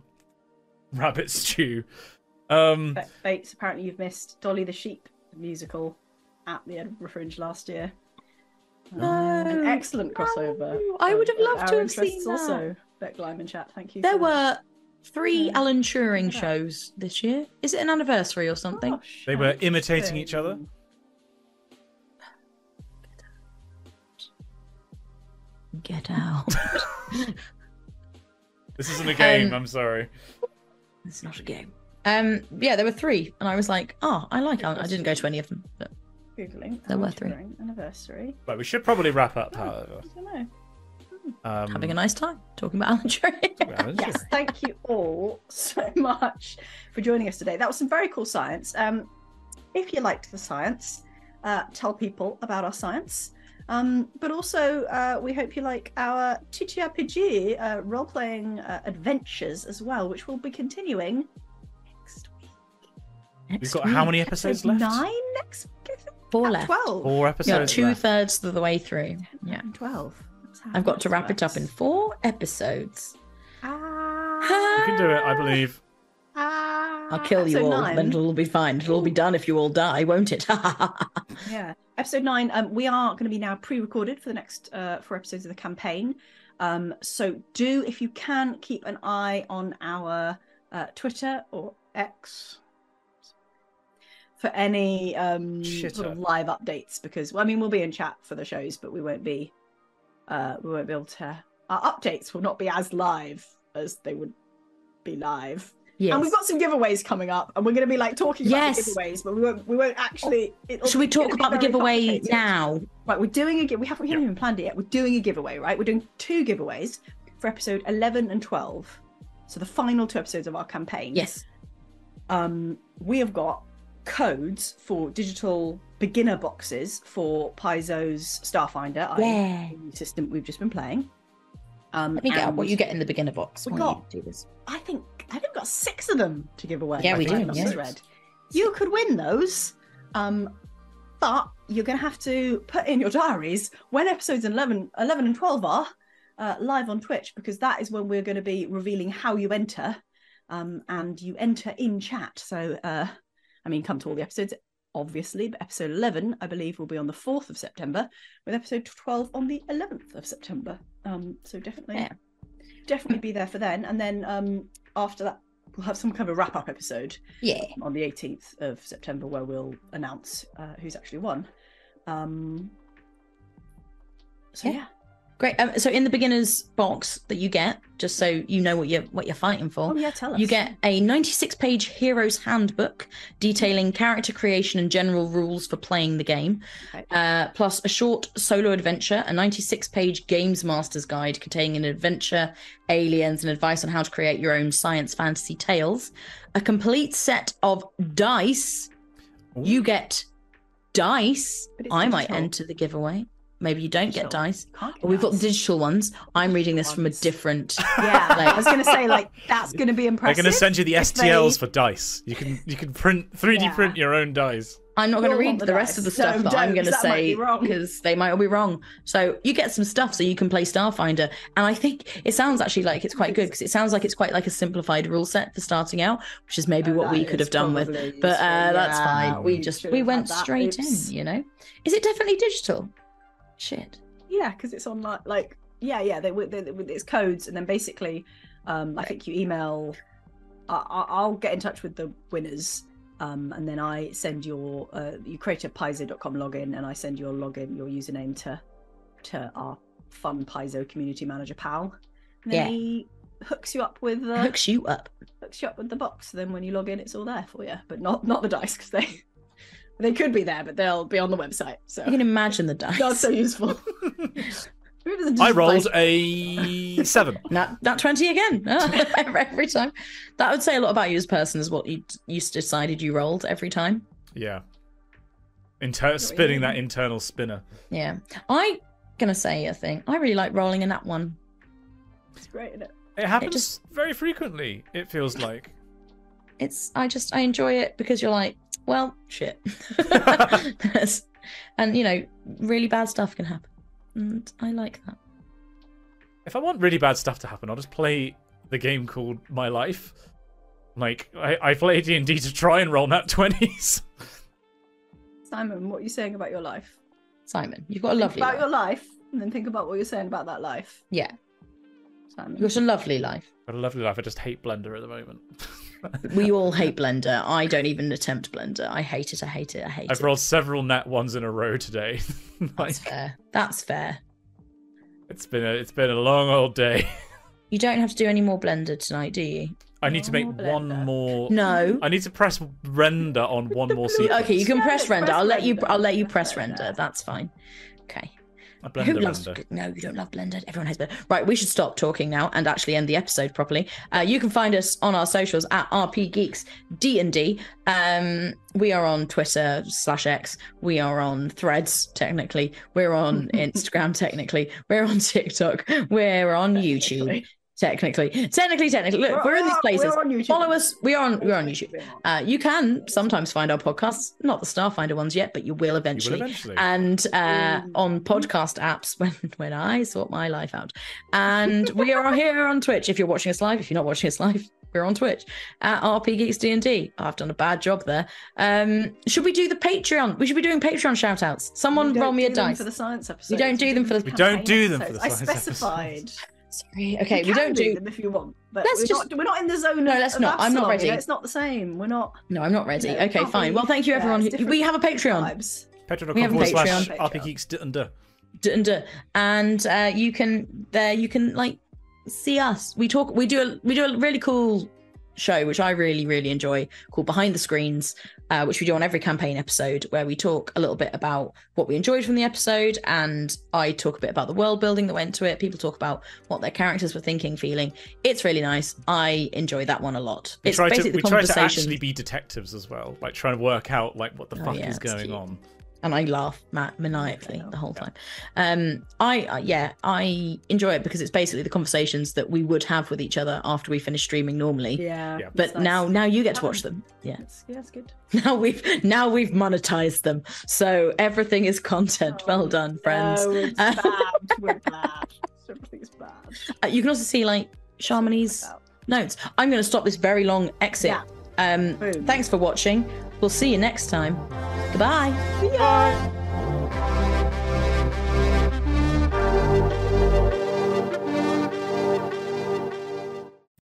rabbit stew. Um, Bates, apparently you've missed Dolly the Sheep the musical at the Edinburgh Fringe last year. Um, An excellent crossover. No, I would have loved to have seen that. Also, Beck Lyman chat. Thank you. There for- were three Yeah. Alan Turing Look shows this year. Is it an anniversary or something? Oh, They were imitating each other? Get out. this isn't a game. Um, I'm sorry. it's not a game. Um, yeah, there were three, and I was like, oh, I like Alan. I didn't go to any of them, but Googling. There were Alan three. Anniversary. But we should probably wrap up. Oh. However, I don't know. um, having a nice time talking about Alan Turing. well, Yes, thank you all so much for joining us today. That was some very cool science. Um, if you liked the science, uh, tell people about our science. Um, but also, uh, we hope you like our TTRPG uh, role playing uh, adventures as well, which will be continuing next week. We've got week. how many episodes left? Nine next week, I think? Four left. 12. Four episodes. Yeah, episodes. two left. thirds of the way through. Yeah, 12. I've got to wrap it up in four episodes. Ah, You can do it, I believe. ah, I'll kill you all, nine. then it'll all be fine. It'll all be done if you all die, won't it? Yeah. Episode nine, um, we are going to be now pre-recorded for the next uh, four episodes of the campaign. Um, so do, if you can, keep an eye on our uh, Twitter or X for any um, sort Shitter. of live updates. Because well, I mean, we'll be in chat for the shows, but we won't be. Uh, we won't be able to. Our updates will not be as live as they would be live. yes. And we've got some giveaways coming up, and we're going to be like talking about the giveaways, but we won't. We won't actually. Should we talk about the giveaway now? Right, we're doing a. gi- We haven't, we haven't Yeah. even planned it yet. We're doing a giveaway, right? We're doing two giveaways for episode eleven and twelve. So the final two episodes of our campaign. Yes. Um, we have got codes for digital beginner boxes for Paizo's Starfinder, Yeah. the system we've just been playing. Um, Let me get what you get in the beginner box. We got- you do this. I think I think we've got six of them to give away. Yeah, we do, yeah. Read. You could win those, um, but you're going to have to put in your diaries when episodes 11, 11 and 12 are uh, live on Twitch, because that is when we're going to be revealing how you enter. Um, and you enter in chat. So, uh, I mean, come to all the episodes, obviously, but episode 11, I believe, will be on the 4th of September, with episode 12 on the 11th of September. Um, so, definitely Yeah. definitely be there for then. And then um, after that, we'll have some kind of a wrap up episode Yeah. on the 18th of September where we'll announce uh, who's actually won. Um, so Yeah. yeah. Great. Um, so in the beginner's box that you get, just so you know what you're what you're fighting for, Oh yeah, tell us. You get a 96 page hero's handbook detailing character creation and general rules for playing the game, Okay. uh, plus a short solo adventure, a 96 page games master's guide containing an adventure, aliens, and advice on how to create your own science fantasy tales, a complete set of dice. You get dice. But it's I might digital. enter the giveaway. Maybe you don't get Digital. dice. Get But we've got digital ones. I'm reading this from a different. Yeah, like- I was going to say like that's going to be impressive. They're going to send you the if they- STLs for dice. You can you can print 3D Yeah. print your own dice. I'm not going to You'll read the, the rest of the stuff No, that I'm going to that say wrong. because they might all be wrong. So you get some stuff so you can play Starfinder, and I think it sounds actually like it's quite good because it sounds like it's quite like a simplified rule set for starting out, which is maybe Oh, what we could have done with. probably But uh, useful. that's fine. We we just we went straight Oops. in. You know, is it definitely digital? Shit. Yeah, because it's on like, like yeah, yeah. They, they, they it's codes, and then basically, um, I think you email. I, I'll get in touch with the winners, um, and then I send your. Uh, you create a Paizo.com login, and I send your login, your username to, to our fun Paizo community manager pal. And then Yeah. he hooks you up with uh, Hooks you up. hooks you up with the box. Then when you log in, it's all there for you, but not not the dice because they they could be there, but they'll be on the website. So You can imagine the dice. not so useful. Who doesn't I rolled like- a seven. Not not twenty again oh, every time. That would say a lot about you as a person, is what you you decided you rolled every time. Yeah. Inter- spinning that internal spinner. Yeah, I gonna say a thing. I really like rolling in that one. It's great, isn't it? It happens just- very frequently. It feels like. It's I just I enjoy it because you're like, well, shit, and you know, really bad stuff can happen, and I like that. If I want really bad stuff to happen, I'll just play the game called My Life. Like I, I play D and D to try and roll nat twenties. Simon, what are you saying about your life? Simon, you've got a Think lovely about life. your life, and then think about what you're saying about that life, Yeah, Simon. you've got a lovely life. Got a lovely life. I just hate Blender at the moment. We all hate Blender. I don't even attempt Blender. I hate it. I hate it. I hate it. I've rolled several nat ones in a row today. like, That's fair. That's fair. it's been a it's been a long old day. You don't have to do any more Blender tonight, do you? I need to make one Blender. more. No. I need to press render on one more sequence. Okay, you can press render. I'll let you. I'll let you Press press render. render. That's fine. Okay. A blender Who loves? No, you don't love Blender. Everyone has Blender. Right, we should stop talking now and actually end the episode properly. Uh, you can find us on our socials at RP Geeks D and D. Um, we are on Twitter slash X. We are on Threads. Technically, we're on Instagram. Technically, we're on TikTok. We're on YouTube. Technically, technically, technically. Look, we're, in these places. We're on YouTube. Follow us. We are on. We're on YouTube. Uh, you can sometimes find our podcasts, not the Starfinder ones yet, but you will You will eventually. eventually. And uh, Mm. on podcast apps when when I sort my life out. And we are here on Twitch. If you're watching us live, if you're not watching us live, we're on Twitch at RP Geeks D and D. I've done a bad job there. Um, should we do the Patreon? We should be doing Patreon shout outs. Someone roll me a do dice. for the science episode. We don't do them for the- We don't do them for the I science specified. Sorry. Okay, You we don't do. them if you want, but Let's we're, just- not, we're not in the zone. No, of, let's of not. I'm not Absalom, you know, ready. It's not the same. We're not. No, I'm not ready. you know, okay, fine. be- Well, thank you yeah, everyone. who- we have a Patreon. vibes. We Patreon.com a forward slash Patreon. RP Geeks and duh. D- and duh. and uh, you can there you can like see us we talk we do a we do a really cool show which i really really enjoy called behind the screens uh, which we do on every campaign episode where we talk a little bit about what we enjoyed from the episode and i talk a bit about the world building that went to it people talk about what their characters were thinking feeling it's really nice i enjoy that one a lot We it's try to basically we the try to actually be detectives as well, like trying to work out like what the Oh, fuck yeah, is going cute. on. And I laugh ma- maniacally Yeah. the whole time. Um, I uh, yeah, I enjoy it because it's basically the conversations that we would have with each other after we finish streaming normally. Yeah. Yeah. But it's now now you get to watch them. Yeah. It's, yeah, it's good. Now we've now we've monetized them, so everything is content. well Oh, done, friends. No, it's bad. We're bad. Everything's bad. Uh, you can also see like Shamini's notes. I'm going to stop this very long exit. Yeah. Um, Boom. thanks for watching. We'll see you next time. Goodbye. Bye.